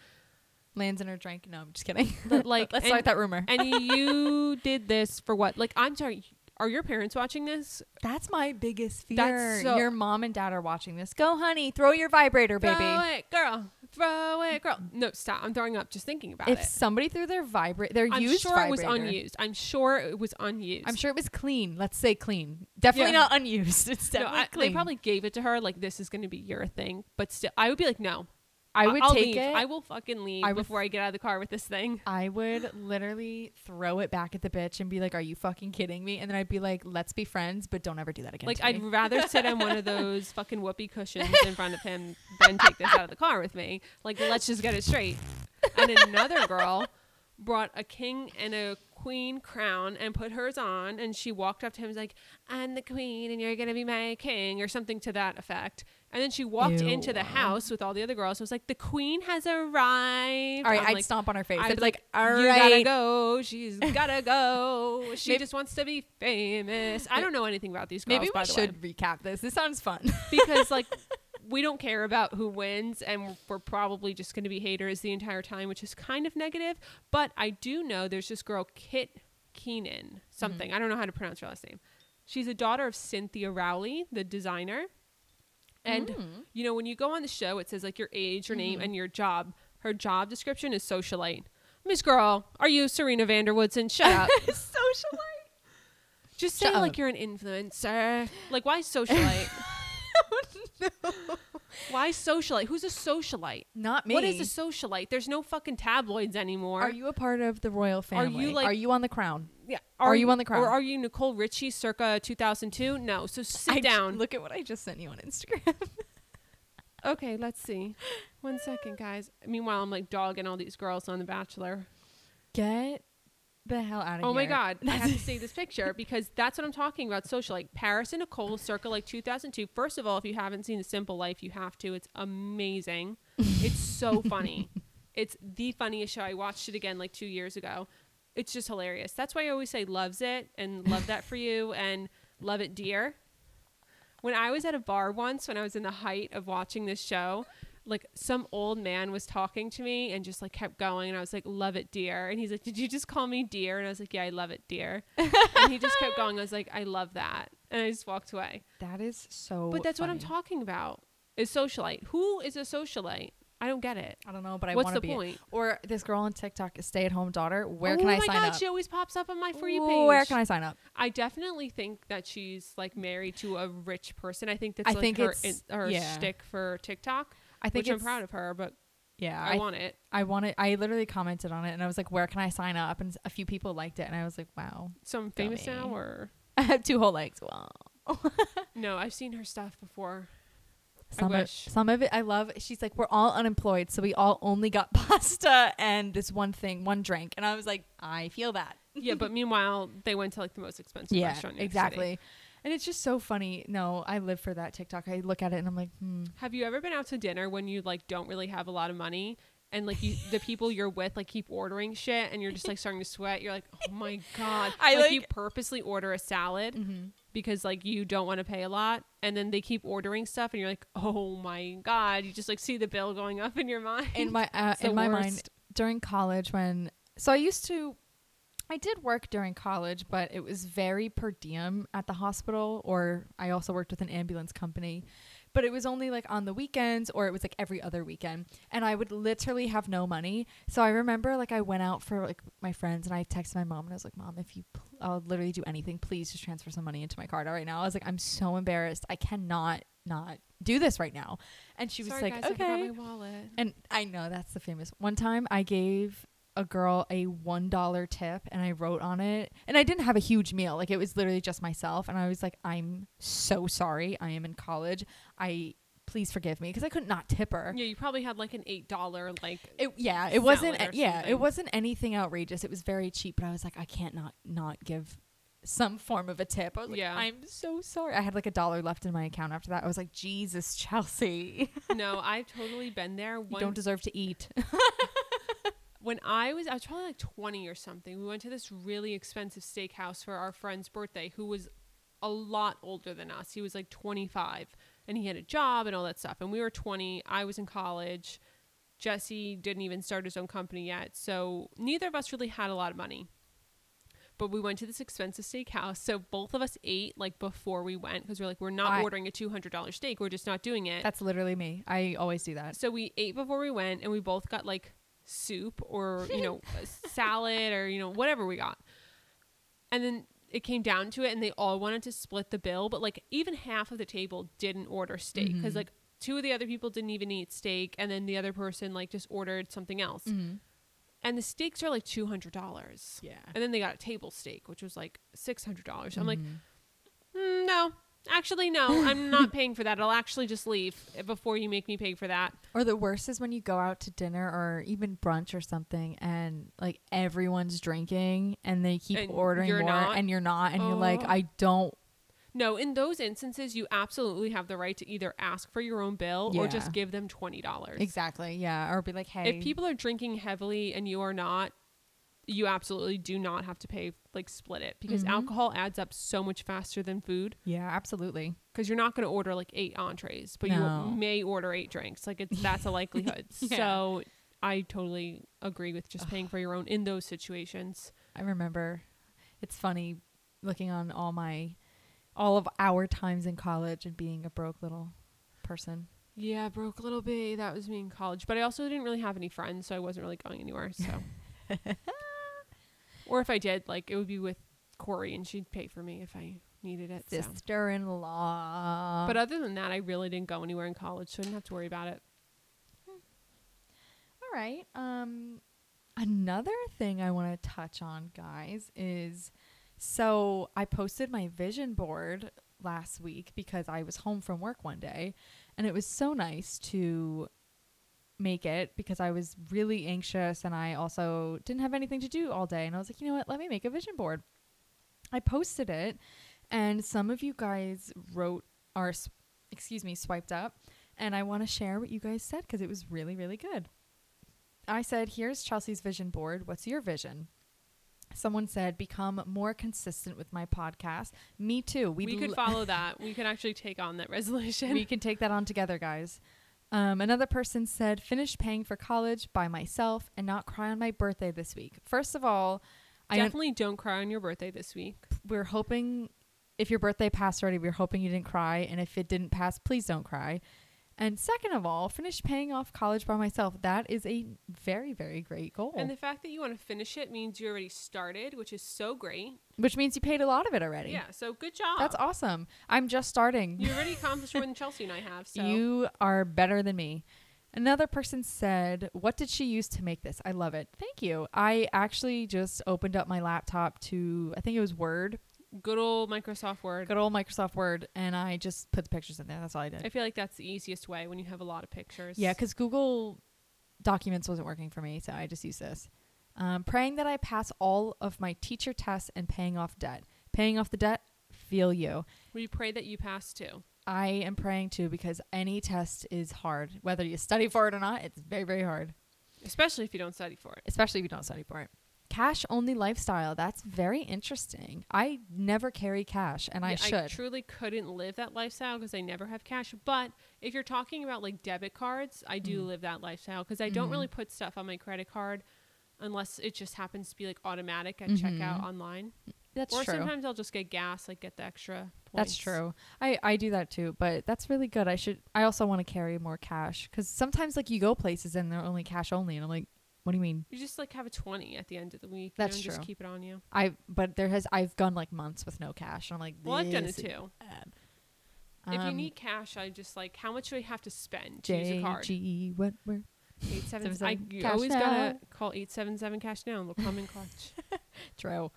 Speaker 3: Lands in her drink. No, I'm just kidding.
Speaker 2: But like, [LAUGHS]
Speaker 3: Let's start that rumor.
Speaker 2: and you did this for what? Like, I'm sorry. Are your parents watching this?
Speaker 3: That's my biggest fear.
Speaker 2: That's so-
Speaker 3: your mom and dad are watching this. Go, honey, throw your vibrator, baby.
Speaker 2: Throw it, girl. Throw it, girl. No, stop. I'm throwing up just thinking about
Speaker 3: if
Speaker 2: it.
Speaker 3: If somebody threw their vibrator, their
Speaker 2: I'm
Speaker 3: used
Speaker 2: sure it was unused. I'm sure it was unused.
Speaker 3: I'm sure it was clean. Let's say clean. Definitely
Speaker 2: Yeah.
Speaker 3: not unused. [LAUGHS] It's
Speaker 2: No,
Speaker 3: definitely
Speaker 2: I-
Speaker 3: clean.
Speaker 2: they probably gave it to her like this is going to be your thing, but still, I would be like, no.
Speaker 3: I would
Speaker 2: I'll
Speaker 3: take
Speaker 2: leave.
Speaker 3: it.
Speaker 2: I will fucking leave
Speaker 3: I
Speaker 2: before I get out of the car with this thing. [LAUGHS]
Speaker 3: I would literally throw it back at the bitch and be like, "Are you fucking kidding me?" And then I'd be like, "Let's be friends, but don't ever do that again."
Speaker 2: Like I'd
Speaker 3: me."
Speaker 2: rather [LAUGHS] sit on one of those fucking whoopee cushions in front of him than take this out of the car with me. Like let's just get it straight. And another girl brought a king and a queen crown and put hers on and she walked up to him and was like, I'm the queen and you're gonna be my king or something to that effect. And then she walked into the house with all the other girls and was like, The queen has arrived.
Speaker 3: All right,
Speaker 2: I'm
Speaker 3: I'd
Speaker 2: like,
Speaker 3: stomp on her face. I'd be like,
Speaker 2: like,
Speaker 3: "All
Speaker 2: you
Speaker 3: right,
Speaker 2: gotta go. She's [LAUGHS] gotta go. She
Speaker 3: Maybe-
Speaker 2: just wants to be famous. I don't know anything about these girls.
Speaker 3: maybe we should
Speaker 2: way
Speaker 3: recap this. This sounds fun."
Speaker 2: because like [LAUGHS] we don't care about who wins and we're probably just going to be haters the entire time which is kind of negative but i do know there's this girl kit keenan something mm-hmm. i don't know how to pronounce her last name she's a daughter of cynthia rowley the designer and
Speaker 3: Mm.
Speaker 2: you know when you go on the show it says like your age your name and your job. Her job description is socialite. Miss girl are you serena van der woodsen shut [LAUGHS] up.
Speaker 3: Socialite.
Speaker 2: just say
Speaker 3: Shut
Speaker 2: like you're an influencer. Like why socialite [LAUGHS] Why socialite? Who's a socialite?
Speaker 3: Not me.
Speaker 2: What is a socialite? There's no fucking tabloids anymore.
Speaker 3: Are you a part of the royal family?
Speaker 2: Are you, like-
Speaker 3: Are you on the crown?
Speaker 2: Yeah.
Speaker 3: are you on the crown?
Speaker 2: Or are you Nicole Richie circa 2002? No. So sit
Speaker 3: I j-
Speaker 2: down.
Speaker 3: Look at what I just sent you on Instagram. [LAUGHS]
Speaker 2: okay, let's see. One second, guys. Meanwhile, I'm like dogging all these girls on The Bachelor.
Speaker 3: Get the hell out of
Speaker 2: Oh
Speaker 3: here.
Speaker 2: my God. I have to see this [LAUGHS] picture because that's what I'm talking about. social like Paris and Nicole circa like 2002. First of all, if you haven't seen The Simple Life, you have to. It's amazing. it's so funny. [LAUGHS] It's the funniest show. I watched it again like two years ago. It's just hilarious. That's why I always say loves it and love that for you [LAUGHS] and love it dear. When I was at a bar once, when I was in the height of watching this show, like some old man was talking to me and just like kept going and I was like, Love it, dear. And he's like, Did you just call me dear? And I was like, Yeah, I love it, dear. and he just kept going. I was like, I love that. And I just walked away.
Speaker 3: That is so.
Speaker 2: But that's what I'm talking about. Is socialite. Who is a socialite? I don't get it.
Speaker 3: I don't know, but I
Speaker 2: What's
Speaker 3: want
Speaker 2: the
Speaker 3: to be.
Speaker 2: point?
Speaker 3: Or this girl on TikTok, a stay-at-home daughter. Where
Speaker 2: oh
Speaker 3: can I sign up?
Speaker 2: Oh my
Speaker 3: sign
Speaker 2: god,
Speaker 3: up?
Speaker 2: she always pops up on my free page.
Speaker 3: Where can I sign up?
Speaker 2: I definitely think that she's like married to a rich person. I think that's
Speaker 3: I
Speaker 2: like
Speaker 3: think
Speaker 2: her
Speaker 3: it's-
Speaker 2: in, her
Speaker 3: yeah.
Speaker 2: shtick for TikTok,
Speaker 3: I think
Speaker 2: which I'm proud of her. But
Speaker 3: Yeah,
Speaker 2: I,
Speaker 3: I,
Speaker 2: want it.
Speaker 3: I wanted. I literally commented on it, and I was like, "Where can I sign up?" And a few people liked it, and I was like, "Wow,
Speaker 2: So I'm famous now, or
Speaker 3: I [LAUGHS] have two whole legs." Wow. [LAUGHS]
Speaker 2: no? I've seen her stuff before.
Speaker 3: Some of, some of it I love. She's like, we're all unemployed, so we all only got [LAUGHS] pasta and this one thing, one drink, and I was like, I feel that.
Speaker 2: yeah, but meanwhile, they went to like the most expensive
Speaker 3: yeah,
Speaker 2: restaurant. New York City.
Speaker 3: And it's just so funny. No, I live for that TikTok. I look at it and I'm like, hmm.
Speaker 2: Have you ever been out to dinner when you like don't really have a lot of money and like you the people you're with like keep ordering shit and you're just like starting to sweat? You're like, oh my god! [LAUGHS]
Speaker 3: I,
Speaker 2: like, you purposely order a salad
Speaker 3: Mm-hmm.
Speaker 2: because like you don't want to pay a lot, and then they keep ordering stuff and you're like, oh my god! You just like see the bill going up in your mind.
Speaker 3: in my uh, [LAUGHS] in my mind during college when so I used to I did work during college, but it was very per diem at the hospital or I also worked with an ambulance company. But it was only like on the weekends or it was like every other weekend. And I would literally have no money. So I remember like I went out for like my friends and I texted my mom and I was like, "Mom, if you pl- I'll literally do anything, please just transfer some money into my card right now." I was like, "I'm so embarrassed. I cannot not do this right now." And she was
Speaker 2: Sorry,
Speaker 3: like,
Speaker 2: guys, I
Speaker 3: "Okay."
Speaker 2: my wallet.
Speaker 3: And I know that's the famous. One time I gave a girl a one dollar tip and I wrote on it and I didn't have a huge meal. Like it was literally just myself and I was like, I'm so sorry. I am in college. I please forgive me because I could not tip her.
Speaker 2: Yeah, you probably had like an eight dollar like.
Speaker 3: It, yeah, it wasn't. Yeah,
Speaker 2: something.
Speaker 3: it wasn't anything outrageous. It was very cheap, but I was like, I can't not not give some form of a tip. I was like,
Speaker 2: Yeah.
Speaker 3: I'm so sorry. I had like a dollar left in my account after that. I was like, Jesus, Chelsea,
Speaker 2: no, I've totally been there.
Speaker 3: you don't deserve to eat. [LAUGHS]
Speaker 2: when I was, I was probably like 20 or something. We went to this really expensive steakhouse for our friend's birthday, who was a lot older than us. He was like 25 and he had a job and all that stuff. And we were 20. I was in college. Jesse didn't even start his own company yet. So neither of us really had a lot of money. But we went to this expensive steakhouse. So both of us ate like before we went because we're like, we're not
Speaker 3: I-
Speaker 2: ordering a $200 steak. We're just not doing it.
Speaker 3: That's literally me. I always do that.
Speaker 2: So we ate before we went, and we both got like soup or you know [LAUGHS] a salad or you know whatever we got. And then it came down to it, and they all wanted to split the bill, but like even half of the table didn't order steak because
Speaker 3: Mhm.
Speaker 2: like two of the other people didn't even eat steak, and then the other person like just ordered something else.
Speaker 3: Mm-hmm.
Speaker 2: And the steaks are like two hundred dollars,
Speaker 3: Yeah.
Speaker 2: and then they got a table steak, which was like six hundred dollars. I'm like,
Speaker 3: Mhm.
Speaker 2: mm, no. Actually, no, I'm not [LAUGHS] paying for that. I'll actually just leave before you make me pay for that.
Speaker 3: or the worst is when you go out to dinner or even brunch or something, and like everyone's drinking and they keep
Speaker 2: And
Speaker 3: ordering more,
Speaker 2: not?
Speaker 3: and you're not, and you're like,
Speaker 2: Oh.
Speaker 3: I don't.
Speaker 2: No, in those instances, you absolutely have the right to either ask for your own bill or just give them twenty dollars.
Speaker 3: Exactly. Yeah. Or be like, hey.
Speaker 2: If people are drinking heavily and you are not, you absolutely do not have to pay like split it because
Speaker 3: Mhm.
Speaker 2: alcohol adds up so much faster than food.
Speaker 3: yeah, absolutely.
Speaker 2: Because you're not going to order like eight entrees, but
Speaker 3: No.
Speaker 2: you may order eight drinks. Like it's that's a [LAUGHS] likelihood.
Speaker 3: Yeah.
Speaker 2: So I totally agree with just paying for your own in those situations.
Speaker 3: I remember. It's funny looking on all my, all of our times in college and being a broke little person.
Speaker 2: Yeah, broke little B. That was me in college, but I also didn't really have any friends, so I wasn't really going anywhere. So, [LAUGHS] or if I did, like it would be with Corey, and she'd pay for me if I needed it. So.
Speaker 3: Sister-in-law.
Speaker 2: But other than that, I really didn't go anywhere in college, so I didn't have to worry about it.
Speaker 3: All right. Um another thing I want to touch on, guys, is so I posted my vision board last week because I was home from work one day and it was so nice to make it because I was really anxious and I also didn't have anything to do all day and I was like, "You know what? Let me make a vision board." I posted it and some of you guys wrote or excuse me, swiped up and I want to share what you guys said because it was really really good. I said, Here's Chelsea's vision board. What's your vision? Someone said, Become more consistent with my podcast. Me too.
Speaker 2: We,
Speaker 3: We'd
Speaker 2: could
Speaker 3: l-
Speaker 2: follow [LAUGHS] that. We could actually take on that resolution.
Speaker 3: we can take that on together, guys. Um, another person said, Finish paying for college by myself and not cry on my birthday this week. First of all, I un-
Speaker 2: Definitely don't cry on your birthday this week.
Speaker 3: we're hoping if your birthday passed already, we're hoping you didn't cry. And if it didn't pass, please don't cry. And second of all, finish paying off college by myself. That is a very, very great goal.
Speaker 2: And the fact that you want to finish it means you already started, which is so great.
Speaker 3: which means you paid a lot of it already.
Speaker 2: Yeah, so good job.
Speaker 3: That's awesome. I'm just starting.
Speaker 2: You already [LAUGHS] accomplished more than Chelsea and I have. So
Speaker 3: You are better than me. Another person said, What did she use to make this? I love it. Thank you. I actually just opened up my laptop to, I think it was Word,
Speaker 2: good old Microsoft Word.
Speaker 3: good old Microsoft Word, and I just put the pictures in there. That's all I did.
Speaker 2: I feel like that's the easiest way when you have a lot of pictures.
Speaker 3: Yeah, because Google Documents wasn't working for me, so I just used this. Um, praying that I pass all of my teacher tests and paying off debt. Paying off the debt, feel you.
Speaker 2: we pray that you pass too.
Speaker 3: I am praying too because any test is hard. Whether you study for it or not, it's very, very hard,
Speaker 2: Especially if you don't study for it.
Speaker 3: especially if you don't study for it. Cash only lifestyle. That's very interesting. I never carry cash, and I should.
Speaker 2: I truly couldn't live that lifestyle because I never have cash. But if you're talking about like debit cards, I do
Speaker 3: Mm.
Speaker 2: live that lifestyle because I don't
Speaker 3: Mhm.
Speaker 2: really put stuff on my credit card unless it just happens to be like automatic at checkout
Speaker 3: Mhm.
Speaker 2: online.
Speaker 3: that's
Speaker 2: or
Speaker 3: true.
Speaker 2: Or sometimes I'll just get gas, like get the extra.
Speaker 3: That's true. I I do that too, but that's really good. I should. I also want to carry more cash because sometimes like you go places and they're only cash only, and I'm like, what do you mean?
Speaker 2: You just like have a twenty at the end of the week.
Speaker 3: That's
Speaker 2: you know,
Speaker 3: true.
Speaker 2: Just keep it on you.
Speaker 3: I but there has I've gone like months with no cash, and I'm like,
Speaker 2: Well, I've done it too.
Speaker 3: bad."
Speaker 2: if you
Speaker 3: Um,
Speaker 2: need cash, I just like how much do I have to spend to use a card?
Speaker 3: JG Wentworth.
Speaker 2: Eight seven.
Speaker 3: seven
Speaker 2: I always gotta call eight seven seven cash now, and they'll come in clutch. [LAUGHS]
Speaker 3: True.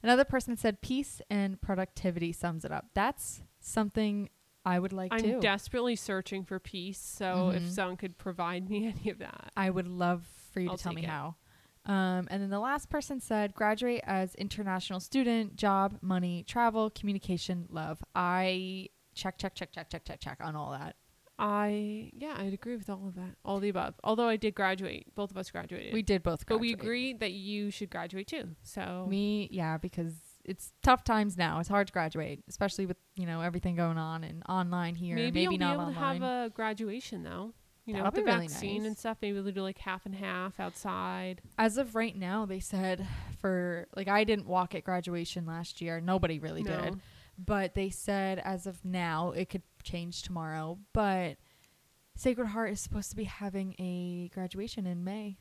Speaker 3: Another person said peace and productivity sums it up. That's something I would like
Speaker 2: I'm
Speaker 3: too.
Speaker 2: desperately searching for peace, so if
Speaker 3: Mhm.
Speaker 2: someone could provide me [LAUGHS] any of that,
Speaker 3: I would love for you
Speaker 2: I'll
Speaker 3: to tell me
Speaker 2: it.
Speaker 3: how. Um, and then the last person said graduate as international student, job, money, travel, communication, love. I check, check, check, check, check, check, check on all that.
Speaker 2: I yeah, I'd agree with all of that, all the above. Although I did graduate, both of us graduated.
Speaker 3: We did both
Speaker 2: but we
Speaker 3: graduate.
Speaker 2: agree that you should graduate too. So
Speaker 3: Me, yeah, because it's tough times now. It's hard to graduate, especially with you know everything going on and online here.
Speaker 2: maybe,
Speaker 3: Maybe,
Speaker 2: you'll
Speaker 3: not
Speaker 2: be able
Speaker 3: online.
Speaker 2: to have a graduation though. You know, with the
Speaker 3: really
Speaker 2: vaccine
Speaker 3: nice.
Speaker 2: and stuff. Maybe they'll do like half and half outside.
Speaker 3: As of right now, they said for like I didn't walk at graduation last year. Nobody really
Speaker 2: No.
Speaker 3: did. But they said as of now, it could change tomorrow. But Sacred Heart is supposed to be having a graduation in May.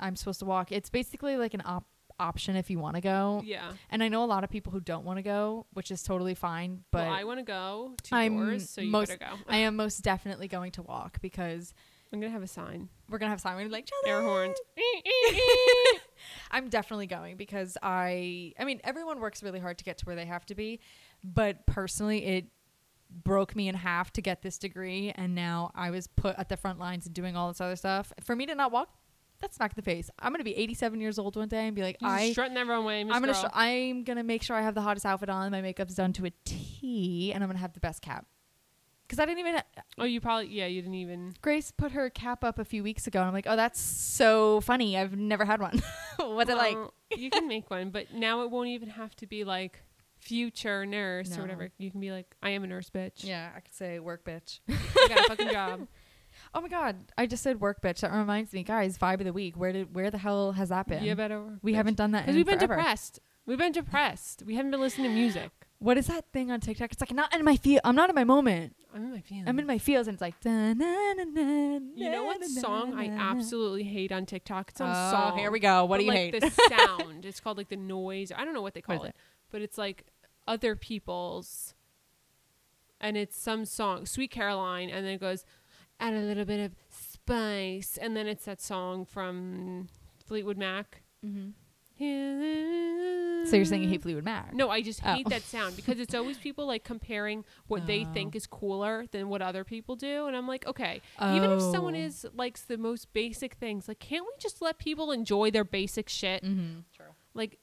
Speaker 3: I'm supposed to walk. It's basically like an op- option if you want to go.
Speaker 2: Yeah.
Speaker 3: And I know a lot of people who don't want to go, which is totally fine. But
Speaker 2: well, I want to go to
Speaker 3: I'm
Speaker 2: yours, so you
Speaker 3: most-
Speaker 2: better go.
Speaker 3: I am most definitely going to walk because
Speaker 2: I'm gonna have a sign,
Speaker 3: we're gonna have sign Simon like
Speaker 2: air
Speaker 3: Chelsea.
Speaker 2: horn. [LAUGHS] [LAUGHS]
Speaker 3: I'm definitely going because I I mean everyone works really hard to get to where they have to be, but personally it broke me in half to get this degree and now I was put at the front lines and doing all this other stuff. For me to not walk, that's smack in the face. I'm going to be 87 years old one day and be like
Speaker 2: You're
Speaker 3: I
Speaker 2: strutting that wrong way, Miss
Speaker 3: I'm going to
Speaker 2: Girl.
Speaker 3: sh- I'm to make sure I have the hottest outfit on, my makeup's done to a T and I'm going to have the best cap. Cuz I didn't even
Speaker 2: oh, you probably yeah, you didn't even.
Speaker 3: Grace put her cap up a few weeks ago and I'm like, "Oh, that's so funny. I've never had one." [LAUGHS] What's it like?
Speaker 2: You can [LAUGHS] make one, but now it won't even have to be like future nurse
Speaker 3: No.
Speaker 2: or whatever. You can be like, I am a nurse, bitch.
Speaker 3: Yeah, I could say work bitch.
Speaker 2: I got a fucking job. [LAUGHS]
Speaker 3: Oh my god, I just said work bitch. That reminds me, guys. Vibe of the week. Where did where the hell has that been?
Speaker 2: You better work.
Speaker 3: we haven't done that
Speaker 2: because we've been
Speaker 3: forever.
Speaker 2: depressed. We've been depressed. We haven't been listening to music.
Speaker 3: What is that thing on TikTok? It's like not in my feel. I'm not in my moment.
Speaker 2: I'm in my feelings.
Speaker 3: I'm in my feels, and it's like. You
Speaker 2: You know what song I absolutely hate on TikTok? It's on
Speaker 3: Oh,
Speaker 2: song.
Speaker 3: here we go. What
Speaker 2: but,
Speaker 3: do you
Speaker 2: like
Speaker 3: hate?
Speaker 2: the sound. It's called like the noise. I don't know what they
Speaker 3: What
Speaker 2: call it, but it's like other people's, and it's some song, Sweet Caroline, and then it goes, add a little bit of spice, and then it's that song from Fleetwood Mac.
Speaker 3: hmm So you're saying you hate Fleetwood Mac?
Speaker 2: No, I just
Speaker 3: Oh.
Speaker 2: hate that sound because it's always people like comparing what they
Speaker 3: Oh.
Speaker 2: think is cooler than what other people do, and I'm like, okay, even if someone
Speaker 3: Oh.
Speaker 2: is likes the most basic things, like, can't we just let people enjoy their basic shit?
Speaker 3: Mm-hmm. True.
Speaker 2: Like,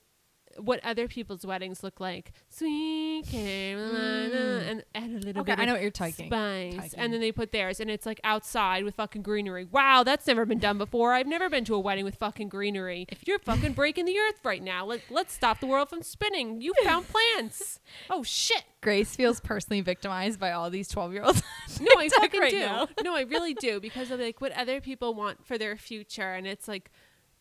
Speaker 2: what other people's weddings look like? Sweet Caroline,
Speaker 3: Mm.
Speaker 2: and add a little
Speaker 3: Okay,
Speaker 2: bit
Speaker 3: I know what you're talking.
Speaker 2: spice,
Speaker 3: Tyking.
Speaker 2: and then they put theirs, and it's like outside with fucking greenery. Wow, that's never been done before. I've never been to a wedding with fucking greenery. If you're fucking breaking the earth right now, let let's stop the world from spinning. You [LAUGHS] found plants. Oh shit.
Speaker 3: Grace feels personally victimized by all these 12 year olds. [LAUGHS]
Speaker 2: No, I fucking
Speaker 3: right
Speaker 2: do.
Speaker 3: now.
Speaker 2: No, I really do because of like what other people want for their future, and it's like,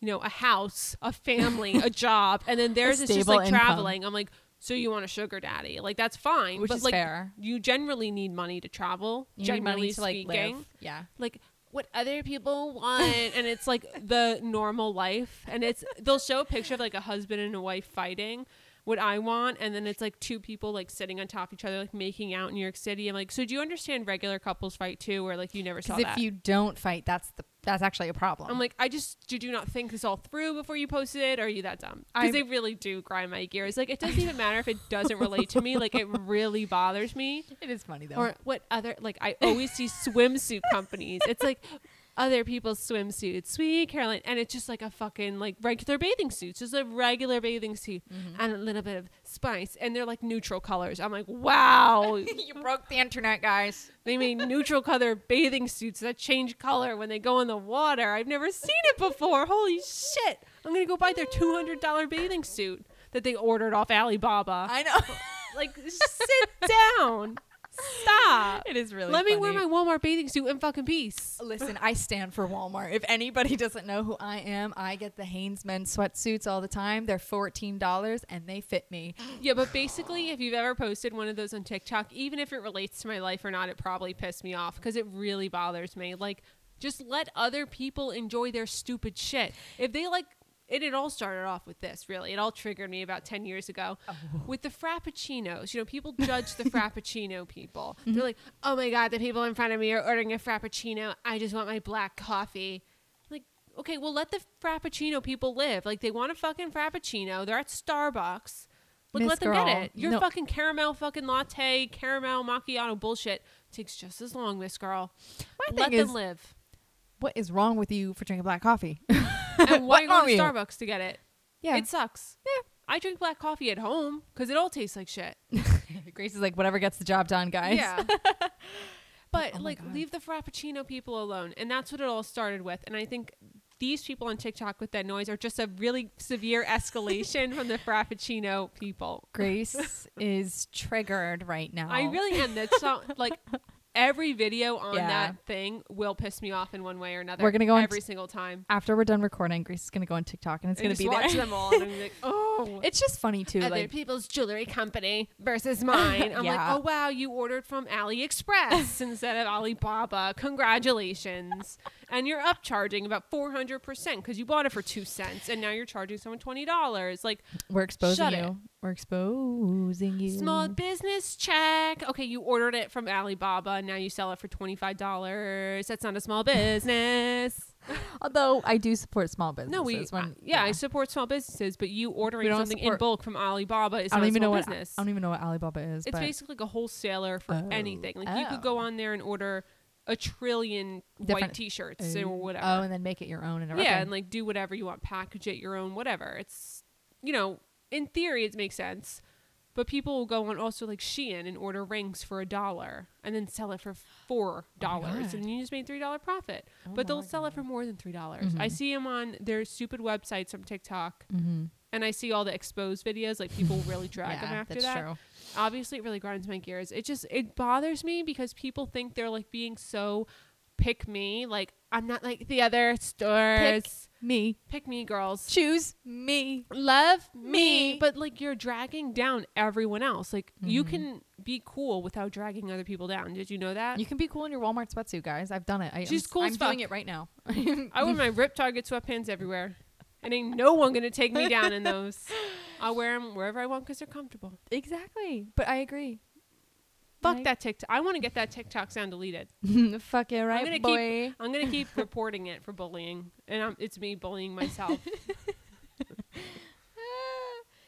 Speaker 2: you know, a house, a family, a [LAUGHS] job, and then theirs is just like
Speaker 3: income.
Speaker 2: traveling. I'm like, so you want a sugar daddy. Like that's fine,
Speaker 3: which
Speaker 2: but
Speaker 3: is
Speaker 2: like
Speaker 3: fair.
Speaker 2: you generally need money to travel.
Speaker 3: You need
Speaker 2: generally
Speaker 3: money to like
Speaker 2: speaking,
Speaker 3: live. Yeah.
Speaker 2: like what other people want and it's like the normal life and it's they'll show a picture of like a husband and a wife fighting what I want and then it's like two people like sitting on top of each other like making out in New York City. I'm like, so do you understand regular couples fight too where like you never saw
Speaker 3: Because if
Speaker 2: that?
Speaker 3: you don't fight, that's the that's actually a problem.
Speaker 2: I'm like, I just did you not think this all through before you posted it? Or are you that dumb? Because they really do grind my gears. Like it doesn't even matter if it doesn't relate to me. Like it really bothers me. [LAUGHS]
Speaker 3: it is funny though.
Speaker 2: Or what other like I always see swimsuit companies. It's like other people's swimsuits, sweet Caroline, and it's just like a fucking like regular bathing suit, just a regular bathing suit
Speaker 3: Mm-hmm.
Speaker 2: and a little bit of spice, and they're like neutral colors. I'm like, wow, [LAUGHS]
Speaker 3: you broke the internet, guys. [LAUGHS]
Speaker 2: they made neutral color bathing suits that change color when they go in the water. I've never seen it before. Holy shit! I'm gonna go buy their two hundred dollar bathing suit that they ordered off Alibaba.
Speaker 3: I know.
Speaker 2: like, [LAUGHS] sit down. Stop.
Speaker 3: it is really.
Speaker 2: Let me wear my Walmart bathing suit in fucking peace.
Speaker 3: Listen, I stand for Walmart. If anybody doesn't know who I am, I get the Hanes men's sweatsuits all the time. They're fourteen dollars and they fit me. [GASPS]
Speaker 2: Yeah, but basically, if you've ever posted one of those on TikTok, even if it relates to my life or not, it probably pissed me off because it really bothers me. Like, just let other people enjoy their stupid shit. If they like, it, it all started off with this, really. It all triggered me about 10 years ago oh. with the Frappuccinos. You know, people [LAUGHS] judge the Frappuccino people. They're mm-hmm. like, oh my God, the people in front of me are ordering a Frappuccino. I just want my black coffee. Like, okay, well, let the Frappuccino people live. Like, they want a fucking Frappuccino. They're at Starbucks. Like,
Speaker 3: Miss
Speaker 2: let them
Speaker 3: Girl,
Speaker 2: get it. Your
Speaker 3: no-
Speaker 2: fucking caramel fucking latte, caramel macchiato bullshit takes just as long, Miss Girl.
Speaker 3: My
Speaker 2: let them
Speaker 3: is,
Speaker 2: live.
Speaker 3: what is wrong with you for drinking black coffee? [LAUGHS] [LAUGHS]
Speaker 2: And why go to
Speaker 3: you?
Speaker 2: Starbucks to get it?
Speaker 3: yeah,
Speaker 2: It sucks.
Speaker 3: Yeah.
Speaker 2: I drink black coffee at home because it all tastes like shit. [LAUGHS]
Speaker 3: Grace is like whatever gets the job done, guys.
Speaker 2: Yeah. [LAUGHS] but
Speaker 3: Oh
Speaker 2: like leave the frappuccino people alone. And that's what it all started with. And I think these people on TikTok with that noise are just a really severe escalation from the frappuccino people.
Speaker 3: Grace is triggered right now.
Speaker 2: I really am. That's so, like every video on
Speaker 3: Yeah.
Speaker 2: that thing will piss me off in one way or another.
Speaker 3: We're gonna go on
Speaker 2: every single time.
Speaker 3: after we're done recording. Grace is gonna go on TikTok and it's
Speaker 2: And
Speaker 3: gonna
Speaker 2: just
Speaker 3: be
Speaker 2: watch
Speaker 3: there.
Speaker 2: them all. And I'm like, [LAUGHS] oh.
Speaker 3: It's just funny too.
Speaker 2: other
Speaker 3: Like
Speaker 2: people's jewelry company versus mine. [LAUGHS] I'm like, oh wow, you ordered from AliExpress [LAUGHS] instead of Alibaba. Congratulations. And you're upcharging about 400% because you bought it for two cents and now you're charging someone $20. Like,
Speaker 3: we're exposing you.
Speaker 2: it.
Speaker 3: We're exposing you.
Speaker 2: small business check. Okay, you ordered it from Alibaba and now you sell it for $25. That's not a small business. [LAUGHS]
Speaker 3: Although I do support small businesses.
Speaker 2: No, we,
Speaker 3: when,
Speaker 2: yeah, I support small businesses, but you ordering something in bulk from Alibaba is
Speaker 3: I
Speaker 2: not
Speaker 3: don't
Speaker 2: a
Speaker 3: even
Speaker 2: small
Speaker 3: know what
Speaker 2: business.
Speaker 3: I don't even know what Alibaba is.
Speaker 2: It's basically like a wholesaler for
Speaker 3: Oh.
Speaker 2: anything. Like you could
Speaker 3: Oh.
Speaker 2: go on there and order a trillion white T-shirts
Speaker 3: Oh.
Speaker 2: or whatever.
Speaker 3: Oh, and then make it your own and everything.
Speaker 2: yeah, and like do whatever you want, package it your own, whatever. It's you know, in theory, it makes sense. But people will go on also like Shein and order rings for a dollar and then sell it for four dollars,
Speaker 3: God.
Speaker 2: and you just made three dollar profit.
Speaker 3: Oh
Speaker 2: but they'll sell it for more than three dollars. I
Speaker 3: Mhm.
Speaker 2: see them on their stupid websites from TikTok,
Speaker 3: mm-hmm.
Speaker 2: and I see all the exposed videos. Like people really [LAUGHS] drag them after
Speaker 3: that's
Speaker 2: that
Speaker 3: true.
Speaker 2: obviously it really grinds my gears it just it bothers me because people think they're like being so pick me like i'm not like the other stores
Speaker 3: Me,
Speaker 2: pick, me girls
Speaker 3: choose me.
Speaker 2: love me.
Speaker 3: Me.
Speaker 2: but like you're dragging down everyone else like you
Speaker 3: Mhm.
Speaker 2: can be cool without dragging other people down did you know that
Speaker 3: You can be cool in your Walmart sweatsuit, guys. I've done it. I,
Speaker 2: She's
Speaker 3: I'm,
Speaker 2: cool
Speaker 3: I'm
Speaker 2: as
Speaker 3: doing it right now. [LAUGHS] [LAUGHS]
Speaker 2: i wear my rip target sweatpants everywhere and ain't no one gonna take me down in those [LAUGHS] i'll wear them wherever i want because they're comfortable
Speaker 3: exactly, but I agree.
Speaker 2: Fuck
Speaker 3: Right.
Speaker 2: that tiktok i want to get that tiktok sound deleted [LAUGHS]
Speaker 3: Fuck it, right,
Speaker 2: gonna keep-
Speaker 3: boy.
Speaker 2: I'm gonna keep [LAUGHS] reporting it for bullying, and I'm, it's me bullying myself. [LAUGHS]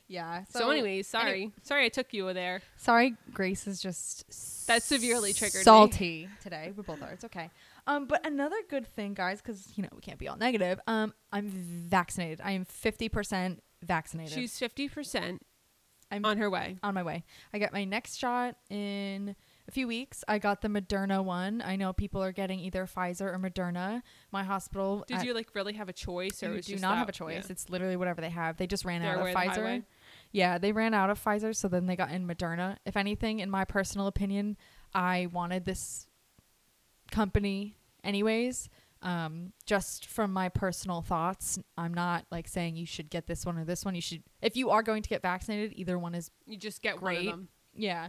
Speaker 3: yeah.
Speaker 2: so, anyways, sorry, sorry I took you there.
Speaker 3: sorry, Grace is just
Speaker 2: That severely triggered me.
Speaker 3: salty today. We both are. It's okay. Um, but another good thing, guys, because you know we can't be all negative. Um, I'm vaccinated. I am fifty percent vaccinated.
Speaker 2: She's fifty percent
Speaker 3: I'm
Speaker 2: on her way.
Speaker 3: on my way. I got my next shot in a few weeks. I got the Moderna one. I know people are getting either Pfizer or Moderna. My hospital
Speaker 2: Did
Speaker 3: at-
Speaker 2: you like really have a choice, or
Speaker 3: you do not have a choice.
Speaker 2: yeah.
Speaker 3: It's literally whatever they have. They just ran out of
Speaker 2: way or the
Speaker 3: Pfizer. Yeah, they ran out of Pfizer, so then they got in Moderna. If anything, in my personal opinion, I wanted this company anyways. Um, just from my personal thoughts, I'm not like saying you should get this one or this one. You should, if you are going to get vaccinated, either one is
Speaker 2: You just get one of them.
Speaker 3: yeah.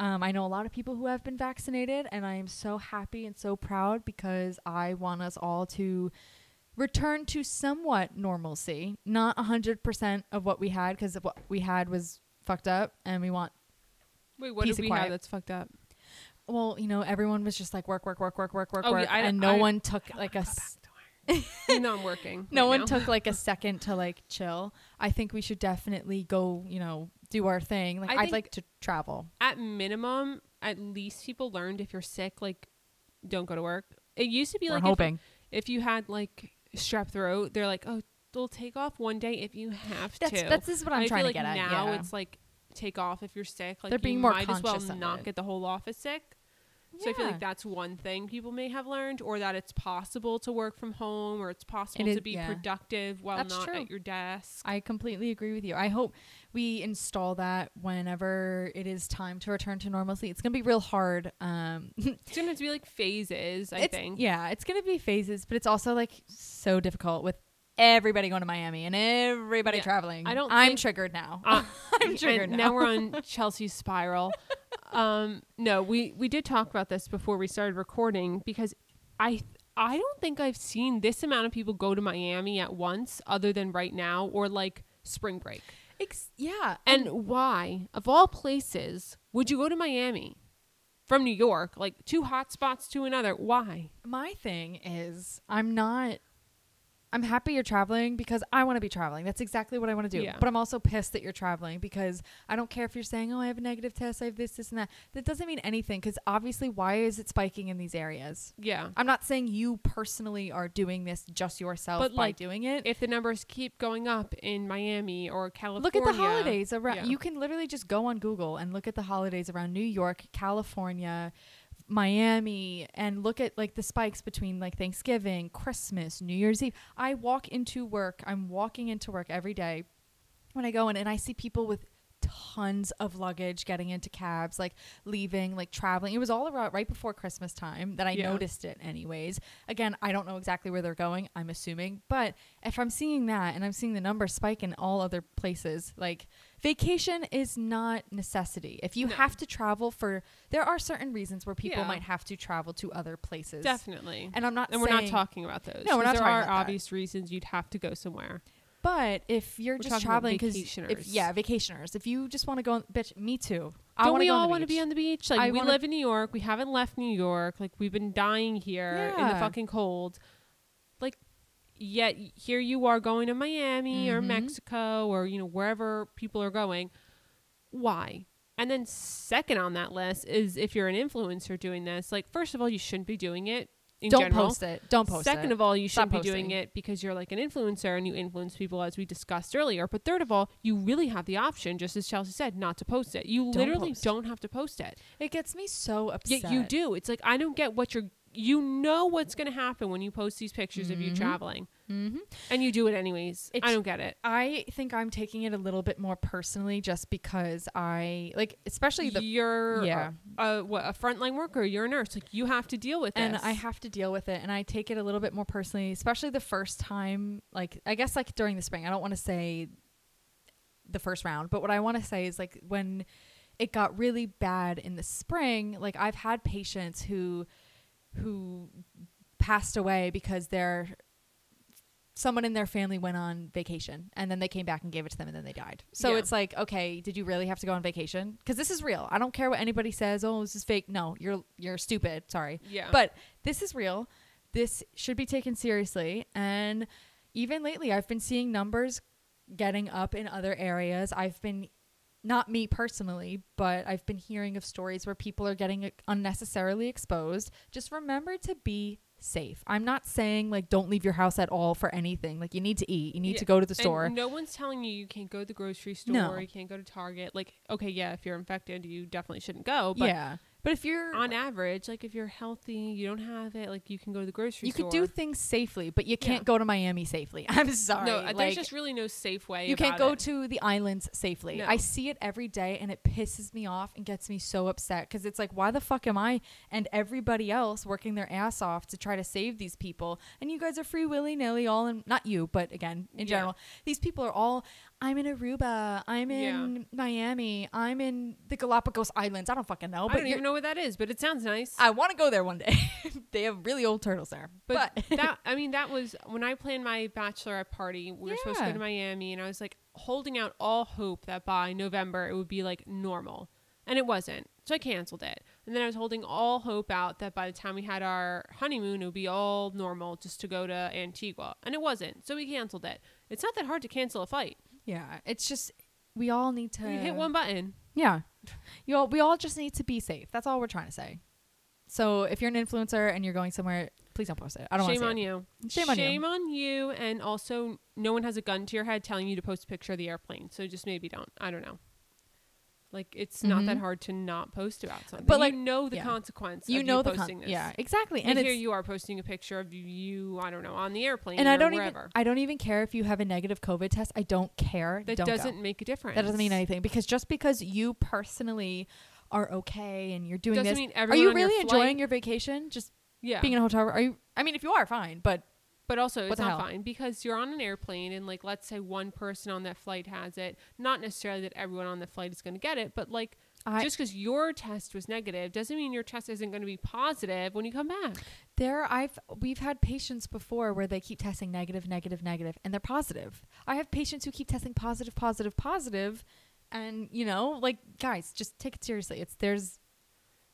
Speaker 3: Um, I know a lot of people who have been vaccinated, and I am so happy and so proud because I want us all to return to somewhat normalcy. Not 100% of what we had because what we had was fucked up, and we want,
Speaker 2: Wait, what did we have that's fucked up?
Speaker 3: Well, you know, everyone was just like work, work, work, work, work, work,
Speaker 2: Oh,
Speaker 3: work,
Speaker 2: yeah, I
Speaker 3: and no
Speaker 2: I-
Speaker 3: one took like a. s-
Speaker 2: you know I'm working. [LAUGHS]
Speaker 3: no
Speaker 2: right
Speaker 3: one
Speaker 2: now.
Speaker 3: took like a [LAUGHS] second to like chill. I think we should definitely go, you know, do our thing. Like
Speaker 2: I
Speaker 3: I'd like to travel.
Speaker 2: At minimum, at least people learned if you're sick, like, don't go to work. It used to be
Speaker 3: We're
Speaker 2: like if-
Speaker 3: hoping.
Speaker 2: If, you had like strep throat, they're like, oh, they'll take off one day if you have
Speaker 3: That's
Speaker 2: to.
Speaker 3: that's this is what I'm
Speaker 2: I
Speaker 3: trying to
Speaker 2: like
Speaker 3: get at.
Speaker 2: now
Speaker 3: yeah.
Speaker 2: it's like take off if you're sick. Like
Speaker 3: They're
Speaker 2: you
Speaker 3: being more
Speaker 2: might as well not
Speaker 3: it.
Speaker 2: get the whole office sick. So I feel like that's one thing people may have learned, or that it's possible to work from home, or it's possible
Speaker 3: is-
Speaker 2: to be
Speaker 3: yeah.
Speaker 2: productive while
Speaker 3: That's
Speaker 2: not
Speaker 3: true.
Speaker 2: at your desk.
Speaker 3: I completely agree with you. I hope we install that whenever it is time to return to normalcy. It's gonna be real hard. Um, [LAUGHS]
Speaker 2: it's gonna to be like phases. I think.
Speaker 3: Yeah, it's gonna be phases, but it's also like so difficult with everybody going to Miami and everybody
Speaker 2: Yeah,
Speaker 3: traveling.
Speaker 2: I don't
Speaker 3: I'm
Speaker 2: think-
Speaker 3: triggered now.
Speaker 2: Uh, [LAUGHS]
Speaker 3: I'm triggered now.
Speaker 2: now we're on [LAUGHS] Chelsea's spiral. um, no, we we did talk about this before we started recording because I I don't think I've seen this amount of people go to Miami at once, other than right now or like spring break.
Speaker 3: Ex- yeah,
Speaker 2: And why, of all places, would you go to Miami from New York, like two hot spots to another? Why?
Speaker 3: my thing is I'm not I'm happy you're traveling because I want to be traveling. That's exactly what I want to do.
Speaker 2: Yeah.
Speaker 3: But I'm also pissed that you're traveling because I don't care if you're saying, "Oh, I have a negative test, I have this, this and that." That doesn't mean anything cuz obviously why is it spiking in these areas?
Speaker 2: Yeah.
Speaker 3: I'm not saying you personally are doing this just yourself
Speaker 2: But,
Speaker 3: by
Speaker 2: like,
Speaker 3: doing it.
Speaker 2: If the numbers keep going up in Miami or California,
Speaker 3: Look at the holidays around.
Speaker 2: Yeah.
Speaker 3: You can literally just go on Google and look at the holidays around New York, California, Miami, and look at like the spikes between like Thanksgiving, Christmas, New Year's Eve. I walk into work. I'm walking into work every day when I go in, and I see people with tons of luggage getting into cabs, like leaving, like traveling. It was all around right before Christmas time that I
Speaker 2: Yeah.
Speaker 3: noticed it, anyways. Again, I don't know exactly where they're going. I'm assuming, but if I'm seeing that and I'm seeing the numbers spike in all other places, like vacation is not necessity. If you
Speaker 2: No.
Speaker 3: have to travel for, there are certain reasons where people
Speaker 2: Yeah.
Speaker 3: might have to travel to other places.
Speaker 2: Definitely.
Speaker 3: And I'm not
Speaker 2: and we're not talking about those.
Speaker 3: No, we're not
Speaker 2: there
Speaker 3: talking
Speaker 2: are
Speaker 3: about that.
Speaker 2: obvious reasons you'd have to go somewhere.
Speaker 3: But if you're
Speaker 2: We're
Speaker 3: just traveling because
Speaker 2: vacationers.
Speaker 3: yeah, vacationers. If you just want to go, on, bitch, me too. I
Speaker 2: Don't we all want to be on the beach? Like
Speaker 3: I
Speaker 2: we live in New York. We haven't left New York. Like we've been dying here in the fucking cold. Yet here you are going to Miami or
Speaker 3: Mhm.
Speaker 2: Mexico or you know wherever people are going. Why? And then second on that list is if you're an influencer doing this. Like first of all, you shouldn't be doing it in
Speaker 3: Don't
Speaker 2: general.
Speaker 3: post it. Don't post
Speaker 2: Second
Speaker 3: it.
Speaker 2: of all, you shouldn't be doing it because you're like an influencer and you influence people as we discussed earlier. But third of all, you really have the option, just as Chelsea said, not to post it. You
Speaker 3: Don't
Speaker 2: literally
Speaker 3: post.
Speaker 2: don't have to post it.
Speaker 3: it gets me so upset.
Speaker 2: Yet you do. It's like I don't get what you're you know what's gonna happen when you post these pictures of you
Speaker 3: Mhm.
Speaker 2: traveling.
Speaker 3: Mm-hmm.
Speaker 2: And you do it anyways.
Speaker 3: It's-
Speaker 2: I don't get it.
Speaker 3: I think I'm taking it a little bit more personally, just because I like, especially the
Speaker 2: you're
Speaker 3: yeah.
Speaker 2: a, a what a frontline worker, you're a nurse. Like you have to deal with
Speaker 3: it
Speaker 2: and.
Speaker 3: I have to deal with it, and I take it a little bit more personally, especially the first time. Like, I guess like during the spring. I don't want to say the first round, but what I want to say is like when it got really bad in the spring. Like I've had patients who who passed away because their someone in their family went on vacation and then they came back and gave it to them and then they died. So
Speaker 2: Yeah.
Speaker 3: it's like, okay, did you really have to go on vacation? Because this is real. I don't care what anybody says. Oh, this is fake. No, you're you're stupid. Sorry.
Speaker 2: yeah.
Speaker 3: But this is real. This should be taken seriously. And even lately, I've been seeing numbers getting up in other areas. I've been, not me personally, but I've been hearing of stories where people are getting unnecessarily exposed. Just remember to be safe. I'm not saying like don't leave your house at all for anything. Like you need to eat, you need
Speaker 2: Yeah.
Speaker 3: to go to the
Speaker 2: And
Speaker 3: store.
Speaker 2: no one's telling you you can't go to the grocery store,
Speaker 3: No.
Speaker 2: you can't go to Target. Like, okay, yeah, if you're infected, you definitely shouldn't go. But
Speaker 3: yeah. But if you're
Speaker 2: on average, like if you're healthy, you don't have it, like you can go to the grocery store
Speaker 3: you
Speaker 2: store.
Speaker 3: could do things safely, but you can't
Speaker 2: Yeah.
Speaker 3: go to Miami safely. [LAUGHS] I'm sorry.
Speaker 2: no, uh, there's
Speaker 3: like,
Speaker 2: just really no safe way.
Speaker 3: you can't
Speaker 2: about
Speaker 3: go
Speaker 2: it.
Speaker 3: to the islands safely.
Speaker 2: No.
Speaker 3: I see it every day and it pisses me off and gets me so upset because it's like, why the fuck am I and everybody else working their ass off to try to save these people? And you guys are free willy nilly, all in, not you, but again, in
Speaker 2: Yeah.
Speaker 3: general, these people are all, I'm in Aruba, I'm
Speaker 2: Yeah.
Speaker 3: in Miami, I'm in the Galapagos Islands. I don't fucking know,
Speaker 2: I
Speaker 3: but
Speaker 2: don't
Speaker 3: you're-
Speaker 2: even know what that is, but it sounds nice.
Speaker 3: I want to go there one day. [LAUGHS] they have really old turtles there.
Speaker 2: But,
Speaker 3: But, [LAUGHS]
Speaker 2: that I mean that was when I planned my bachelorette party. We were supposed to go to Miami, and I was like holding out all hope that by November it would be like normal, and it wasn't. So I canceled it. And then I was holding all hope out that by the time we had our honeymoon, it would be all normal just to go to Antigua, and it wasn't. So we canceled it. It's not that hard to cancel a flight.
Speaker 3: Yeah, it's just we all need to
Speaker 2: You hit one button.
Speaker 3: Yeah. You all, we all just need to be safe. That's all we're trying to say. So if you're an influencer and you're going somewhere, please don't post it. I don't want
Speaker 2: Shame
Speaker 3: to
Speaker 2: on you.
Speaker 3: Shame on you.
Speaker 2: Shame on you. And also, no one has a gun to your head telling you to post a picture of the airplane. So just maybe don't. I don't know. Like it's not that
Speaker 3: Mhm.
Speaker 2: hard to not post about something.
Speaker 3: But,
Speaker 2: you
Speaker 3: like,
Speaker 2: know the
Speaker 3: yeah.
Speaker 2: consequence.
Speaker 3: You
Speaker 2: of
Speaker 3: know
Speaker 2: you
Speaker 3: the
Speaker 2: posting
Speaker 3: con-
Speaker 2: this.
Speaker 3: yeah, exactly.
Speaker 2: And,
Speaker 3: And
Speaker 2: here you are posting a picture of you. I don't know on the airplane.
Speaker 3: and I don't
Speaker 2: wherever.
Speaker 3: even I don't even care if you have a negative COVID test. I don't care.
Speaker 2: that
Speaker 3: Don't
Speaker 2: doesn't make a difference.
Speaker 3: That doesn't mean anything because just because you personally are okay and you're doing
Speaker 2: Doesn't
Speaker 3: this,
Speaker 2: mean
Speaker 3: are you
Speaker 2: on your
Speaker 3: really enjoying your vacation? Just
Speaker 2: Yeah.
Speaker 3: being in a hotel? Are you? I mean, if you are, fine. But
Speaker 2: But also,
Speaker 3: What
Speaker 2: it's not
Speaker 3: hell?
Speaker 2: fine because you're on an airplane and, like, let's say one person on that flight has it. Not necessarily that everyone on the flight is going to get it, but like,
Speaker 3: I,
Speaker 2: just because your test was negative doesn't mean your test isn't going to be positive when you come back.
Speaker 3: There, I've we've had patients before where they keep testing negative, negative, negative, and they're positive. I have patients who keep testing positive, positive, positive, and you know, like guys, just take it seriously. It's there's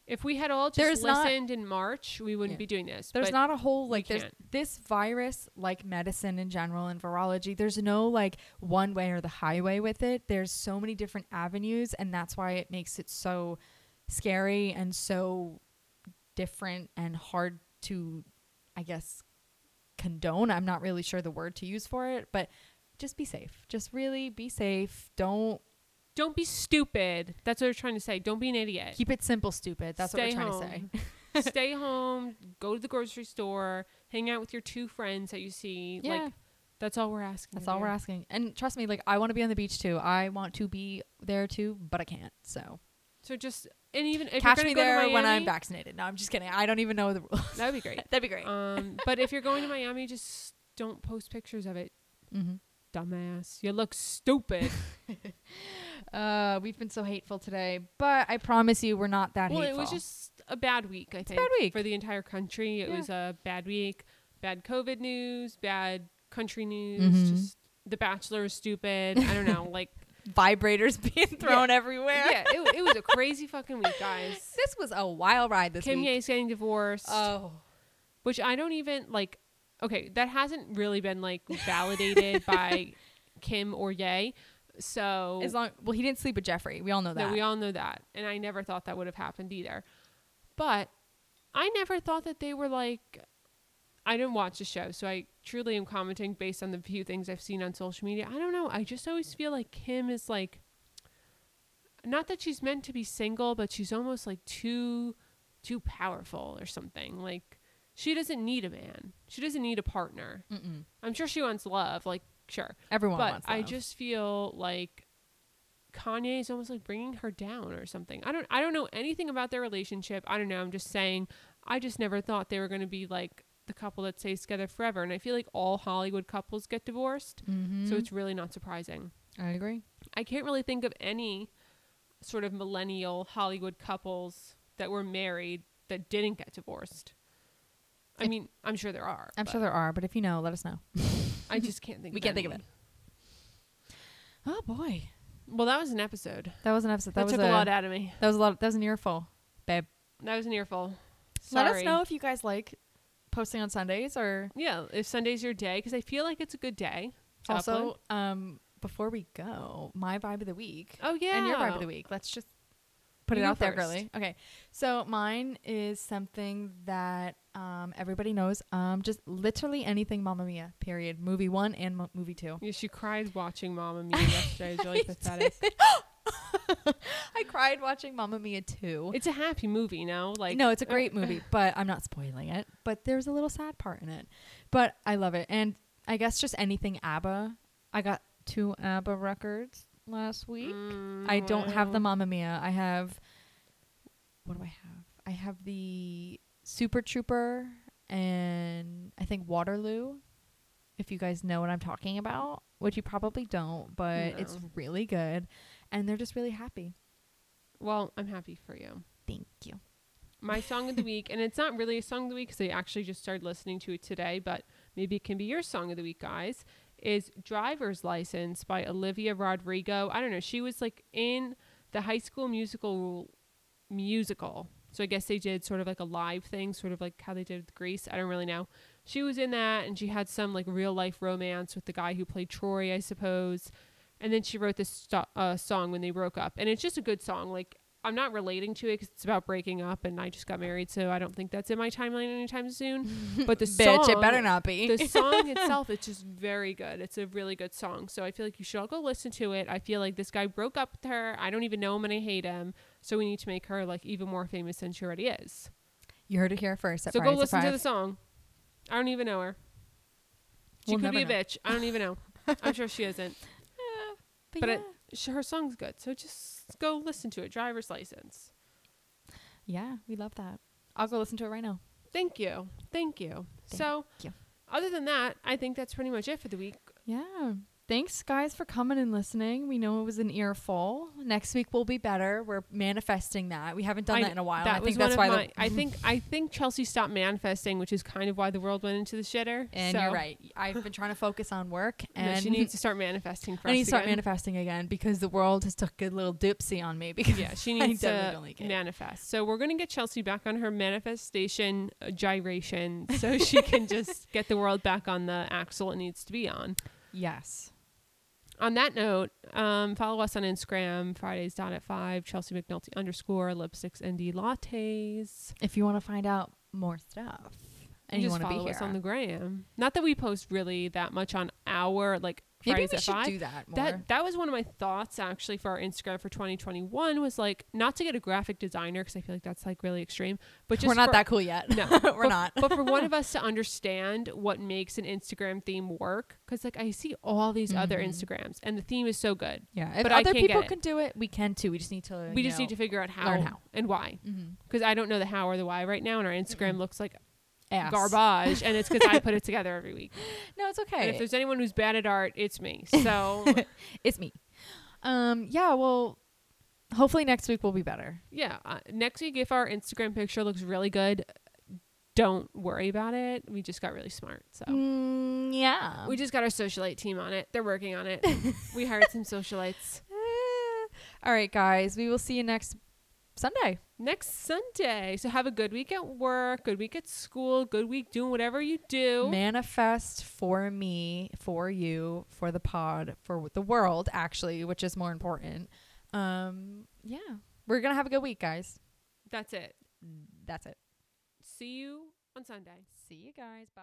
Speaker 2: If we had all just
Speaker 3: There's not-
Speaker 2: listened in March, we wouldn't
Speaker 3: Yeah.
Speaker 2: be doing this.
Speaker 3: there's not a whole like there's
Speaker 2: can't.
Speaker 3: this virus like medicine in general and virology. There's no like one way or the highway with it. There's so many different avenues, and that's why it makes it so scary and so different and hard to, I guess, condone. I'm not really sure the word to use for it, but just be safe. Just really be safe. Don't
Speaker 2: Don't be stupid. That's what we're trying to say. Don't be an idiot.
Speaker 3: keep it simple, stupid. That's
Speaker 2: Stay
Speaker 3: what we're trying
Speaker 2: home.
Speaker 3: to say. [LAUGHS] [LAUGHS]
Speaker 2: Stay home. Go to the grocery store. Hang out with your two friends that you see.
Speaker 3: Yeah.
Speaker 2: Like that's all we're asking.
Speaker 3: That's all we're asking. And trust me, like I want to be on the beach too. I want to be there too, but I can't. So
Speaker 2: So just and even if
Speaker 3: catch
Speaker 2: you're
Speaker 3: me
Speaker 2: gonna go to
Speaker 3: there when I'm vaccinated. No, I'm just kidding. I don't even know the rules. [LAUGHS]
Speaker 2: That would be great.
Speaker 3: That'd be great.
Speaker 2: um, but if you're going to Miami, just don't post pictures of it,
Speaker 3: mm-hmm.
Speaker 2: dumbass. You look stupid.
Speaker 3: Uh, we've been so hateful today, but I promise you, we're not that
Speaker 2: well,
Speaker 3: hateful.
Speaker 2: it was just a bad week. I think
Speaker 3: bad week.
Speaker 2: for the entire country. It
Speaker 3: Yeah.
Speaker 2: was a bad week. Bad COVID news. Bad country news.
Speaker 3: Mhm.
Speaker 2: Just The Bachelor is stupid. I don't know. [LAUGHS] Like
Speaker 3: vibrators being thrown everywhere.
Speaker 2: yeah, it, it was a crazy fucking week, guys. [LAUGHS]
Speaker 3: This was a wild ride this
Speaker 2: Kim. Ye's getting divorced.
Speaker 3: Oh,
Speaker 2: which I don't even like. Okay, that hasn't really been like validated by [LAUGHS] Kim or Ye. So
Speaker 3: as long well, he didn't sleep with Jeffree. We all know that.
Speaker 2: no, we all know that, and I never thought that would have happened either. But I never thought that they were like. I didn't watch the show, so I truly am commenting based on the few things I've seen on social media. I don't know. I just always feel like Kim is like. Not that she's meant to be single, but she's almost like too, too powerful or something. Like she doesn't need a man. She doesn't need a partner.
Speaker 3: Mm-mm.
Speaker 2: I'm sure she wants love, like sure,
Speaker 3: Everyone
Speaker 2: but I just feel like Kanye is almost like bringing her down or something. I don't I don't know anything about their relationship. I don't know. I'm just saying I just never thought they were going to be like the couple that stays together forever. And I feel like all Hollywood couples get divorced,
Speaker 3: Mhm.
Speaker 2: so it's really not surprising.
Speaker 3: I agree.
Speaker 2: I can't really think of any sort of millennial Hollywood couples that were married that didn't get divorced. I mean, I'm sure there are.
Speaker 3: I'm sure there are, but if you know, let us know. [LAUGHS]
Speaker 2: I just can't think. Of it.
Speaker 3: We
Speaker 2: of
Speaker 3: can't think of
Speaker 2: any.
Speaker 3: Oh boy,
Speaker 2: Well, that was an episode.
Speaker 3: that was an episode. That,
Speaker 2: That,
Speaker 3: was
Speaker 2: took
Speaker 3: a,
Speaker 2: a lot out of me.
Speaker 3: That was a lot. That was an earful, babe.
Speaker 2: That was an earful. Sorry.
Speaker 3: Let us know if you guys like posting on Sundays or
Speaker 2: Yeah, if Sunday's your day, because I feel like it's a good day. to upload.
Speaker 3: also um before we go, my vibe of the week
Speaker 2: oh yeah,
Speaker 3: and your vibe of the week. Let's just put
Speaker 2: You
Speaker 3: it out there, girly. Okay, so mine is something that um everybody knows. Um, just literally anything Mamma Mia. Period. Movie one and mo- movie two.
Speaker 2: Yeah, she cried watching Mamma Mia [LAUGHS] yesterday. It's really pathetic. [LAUGHS]
Speaker 3: I cried watching Mamma Mia 2.
Speaker 2: It's a happy movie, no? Like
Speaker 3: no, it's a great movie, [LAUGHS] but I'm not spoiling it. But there's a little sad part in it. But I love it. And I guess just anything ABBA. I got two ABBA records last week.
Speaker 2: Mm,
Speaker 3: I don't have the. Mamma Mia. I have what do I have? I have the Super Trooper and I think Waterloo. If you guys know what I'm talking about, which you probably don't, but it's really good and they're just really happy.
Speaker 2: Well, I'm happy for you.
Speaker 3: Thank you.
Speaker 2: My [LAUGHS] song of the week, and it's not really a song of the week because I actually just started listening to it today, but maybe it can be your song of the week, guys. Is Driver's License by Olivia Rodrigo. I don't know. She was like in the High School Musical musical. So I guess they did sort of like a live thing, sort of like how they did with Grease. I don't really know. She was in that, and she had some like real life romance with the guy who played Troy, I suppose. And then she wrote this sto- uh, song when they broke up, and it's just a good song. Like I'm not relating to it because it's about breaking up, and I just got married, so I don't think that's in my timeline anytime soon. [LAUGHS] But the
Speaker 3: Bitch,
Speaker 2: song,
Speaker 3: it better not be.
Speaker 2: the [LAUGHS] song itself is just very good. It's a really good song. So I feel like you should all go listen to it. I feel like this guy broke up with her. I don't even know him and I hate him. So we need to make her like even more famous than she already is.
Speaker 3: you heard it here first. At
Speaker 2: so go
Speaker 3: Fridays
Speaker 2: listen to the song. I don't even know her. She
Speaker 3: We'll
Speaker 2: could be a
Speaker 3: know.
Speaker 2: bitch. I don't even know. [LAUGHS] I'm sure she isn't.
Speaker 3: But,
Speaker 2: But
Speaker 3: yeah.
Speaker 2: Sh- Her song's good. So just go listen to it. Driver's license.
Speaker 3: yeah, we love that. I'll go listen to it right now.
Speaker 2: Thank you. Thank you.
Speaker 3: Thank
Speaker 2: so
Speaker 3: you.
Speaker 2: other than that, I think that's pretty much it for the week.
Speaker 3: Yeah. Thanks, guys, for coming and listening. We know it was an earful. Next week will be better. We're manifesting that. We haven't done
Speaker 2: I-
Speaker 3: that in a while.
Speaker 2: That
Speaker 3: I think that's why
Speaker 2: my. I think I think Chelsea stopped manifesting, which is kind of why the world went into the shitter.
Speaker 3: And
Speaker 2: So,
Speaker 3: you're right. I've been trying to focus on work, [LAUGHS]
Speaker 2: no,
Speaker 3: and
Speaker 2: she needs to start manifesting for
Speaker 3: I need to start
Speaker 2: again.
Speaker 3: manifesting again because the world has took a little doopsie on me. Because
Speaker 2: Yeah, she [LAUGHS] needs to
Speaker 3: like
Speaker 2: manifest. So we're gonna get Chelsea back on her manifestation uh, gyration, so she can [LAUGHS] just get the world back on the axle it needs to be on.
Speaker 3: yes,
Speaker 2: On that note, um, follow us on Instagram Fridays dot at five Chelsea McNulty underscore lipsticks ND lattes.
Speaker 3: if you want to find out more stuff and you
Speaker 2: just
Speaker 3: want to be
Speaker 2: follow
Speaker 3: here,
Speaker 2: us on the gram. Not that we post really that much on our like
Speaker 3: maybe
Speaker 2: Fridays
Speaker 3: we should
Speaker 2: five.
Speaker 3: do that more.
Speaker 2: That that was one of my thoughts actually for our Instagram for 2021 was like not to get a graphic designer because I feel like that's like really extreme, but just
Speaker 3: We're not
Speaker 2: for-
Speaker 3: that cool yet.
Speaker 2: No, [LAUGHS]
Speaker 3: we're
Speaker 2: but,
Speaker 3: not.
Speaker 2: but for one [LAUGHS] of us to understand what makes an Instagram theme work, because like I see all these other
Speaker 3: Mhm.
Speaker 2: Instagrams and the theme is so good.
Speaker 3: yeah, if
Speaker 2: but
Speaker 3: other people can do it, we can too. We just need to.
Speaker 2: we just
Speaker 3: know,
Speaker 2: need to figure out how,
Speaker 3: learn how.
Speaker 2: and why, because I don't know the how or the why right now, and our Instagram looks like
Speaker 3: Ass.
Speaker 2: garbage, and it's because I put it [LAUGHS] together every week.
Speaker 3: No, it's
Speaker 2: And
Speaker 3: okay.
Speaker 2: if there's anyone who's bad at art, it's me. So [LAUGHS]
Speaker 3: it's me. Um. Yeah. Well, hopefully next week will be better.
Speaker 2: yeah, uh, next week if our Instagram picture looks really good, don't worry about it. We just got really smart, so.
Speaker 3: Mm, yeah.
Speaker 2: We just got our socialite team on it. They're working on it. [LAUGHS] we hired some socialites.
Speaker 3: All right, guys. We will see you next Sunday.
Speaker 2: Next Sunday. So have a good week at work, good week at school, good week doing whatever you do.
Speaker 3: Manifest for me, for you, for the pod, for the world, actually, which is more important. Um. Yeah. We're gonna have a good week, guys.
Speaker 2: That's it.
Speaker 3: That's it.
Speaker 2: See you on Sunday.
Speaker 3: See you guys. Bye.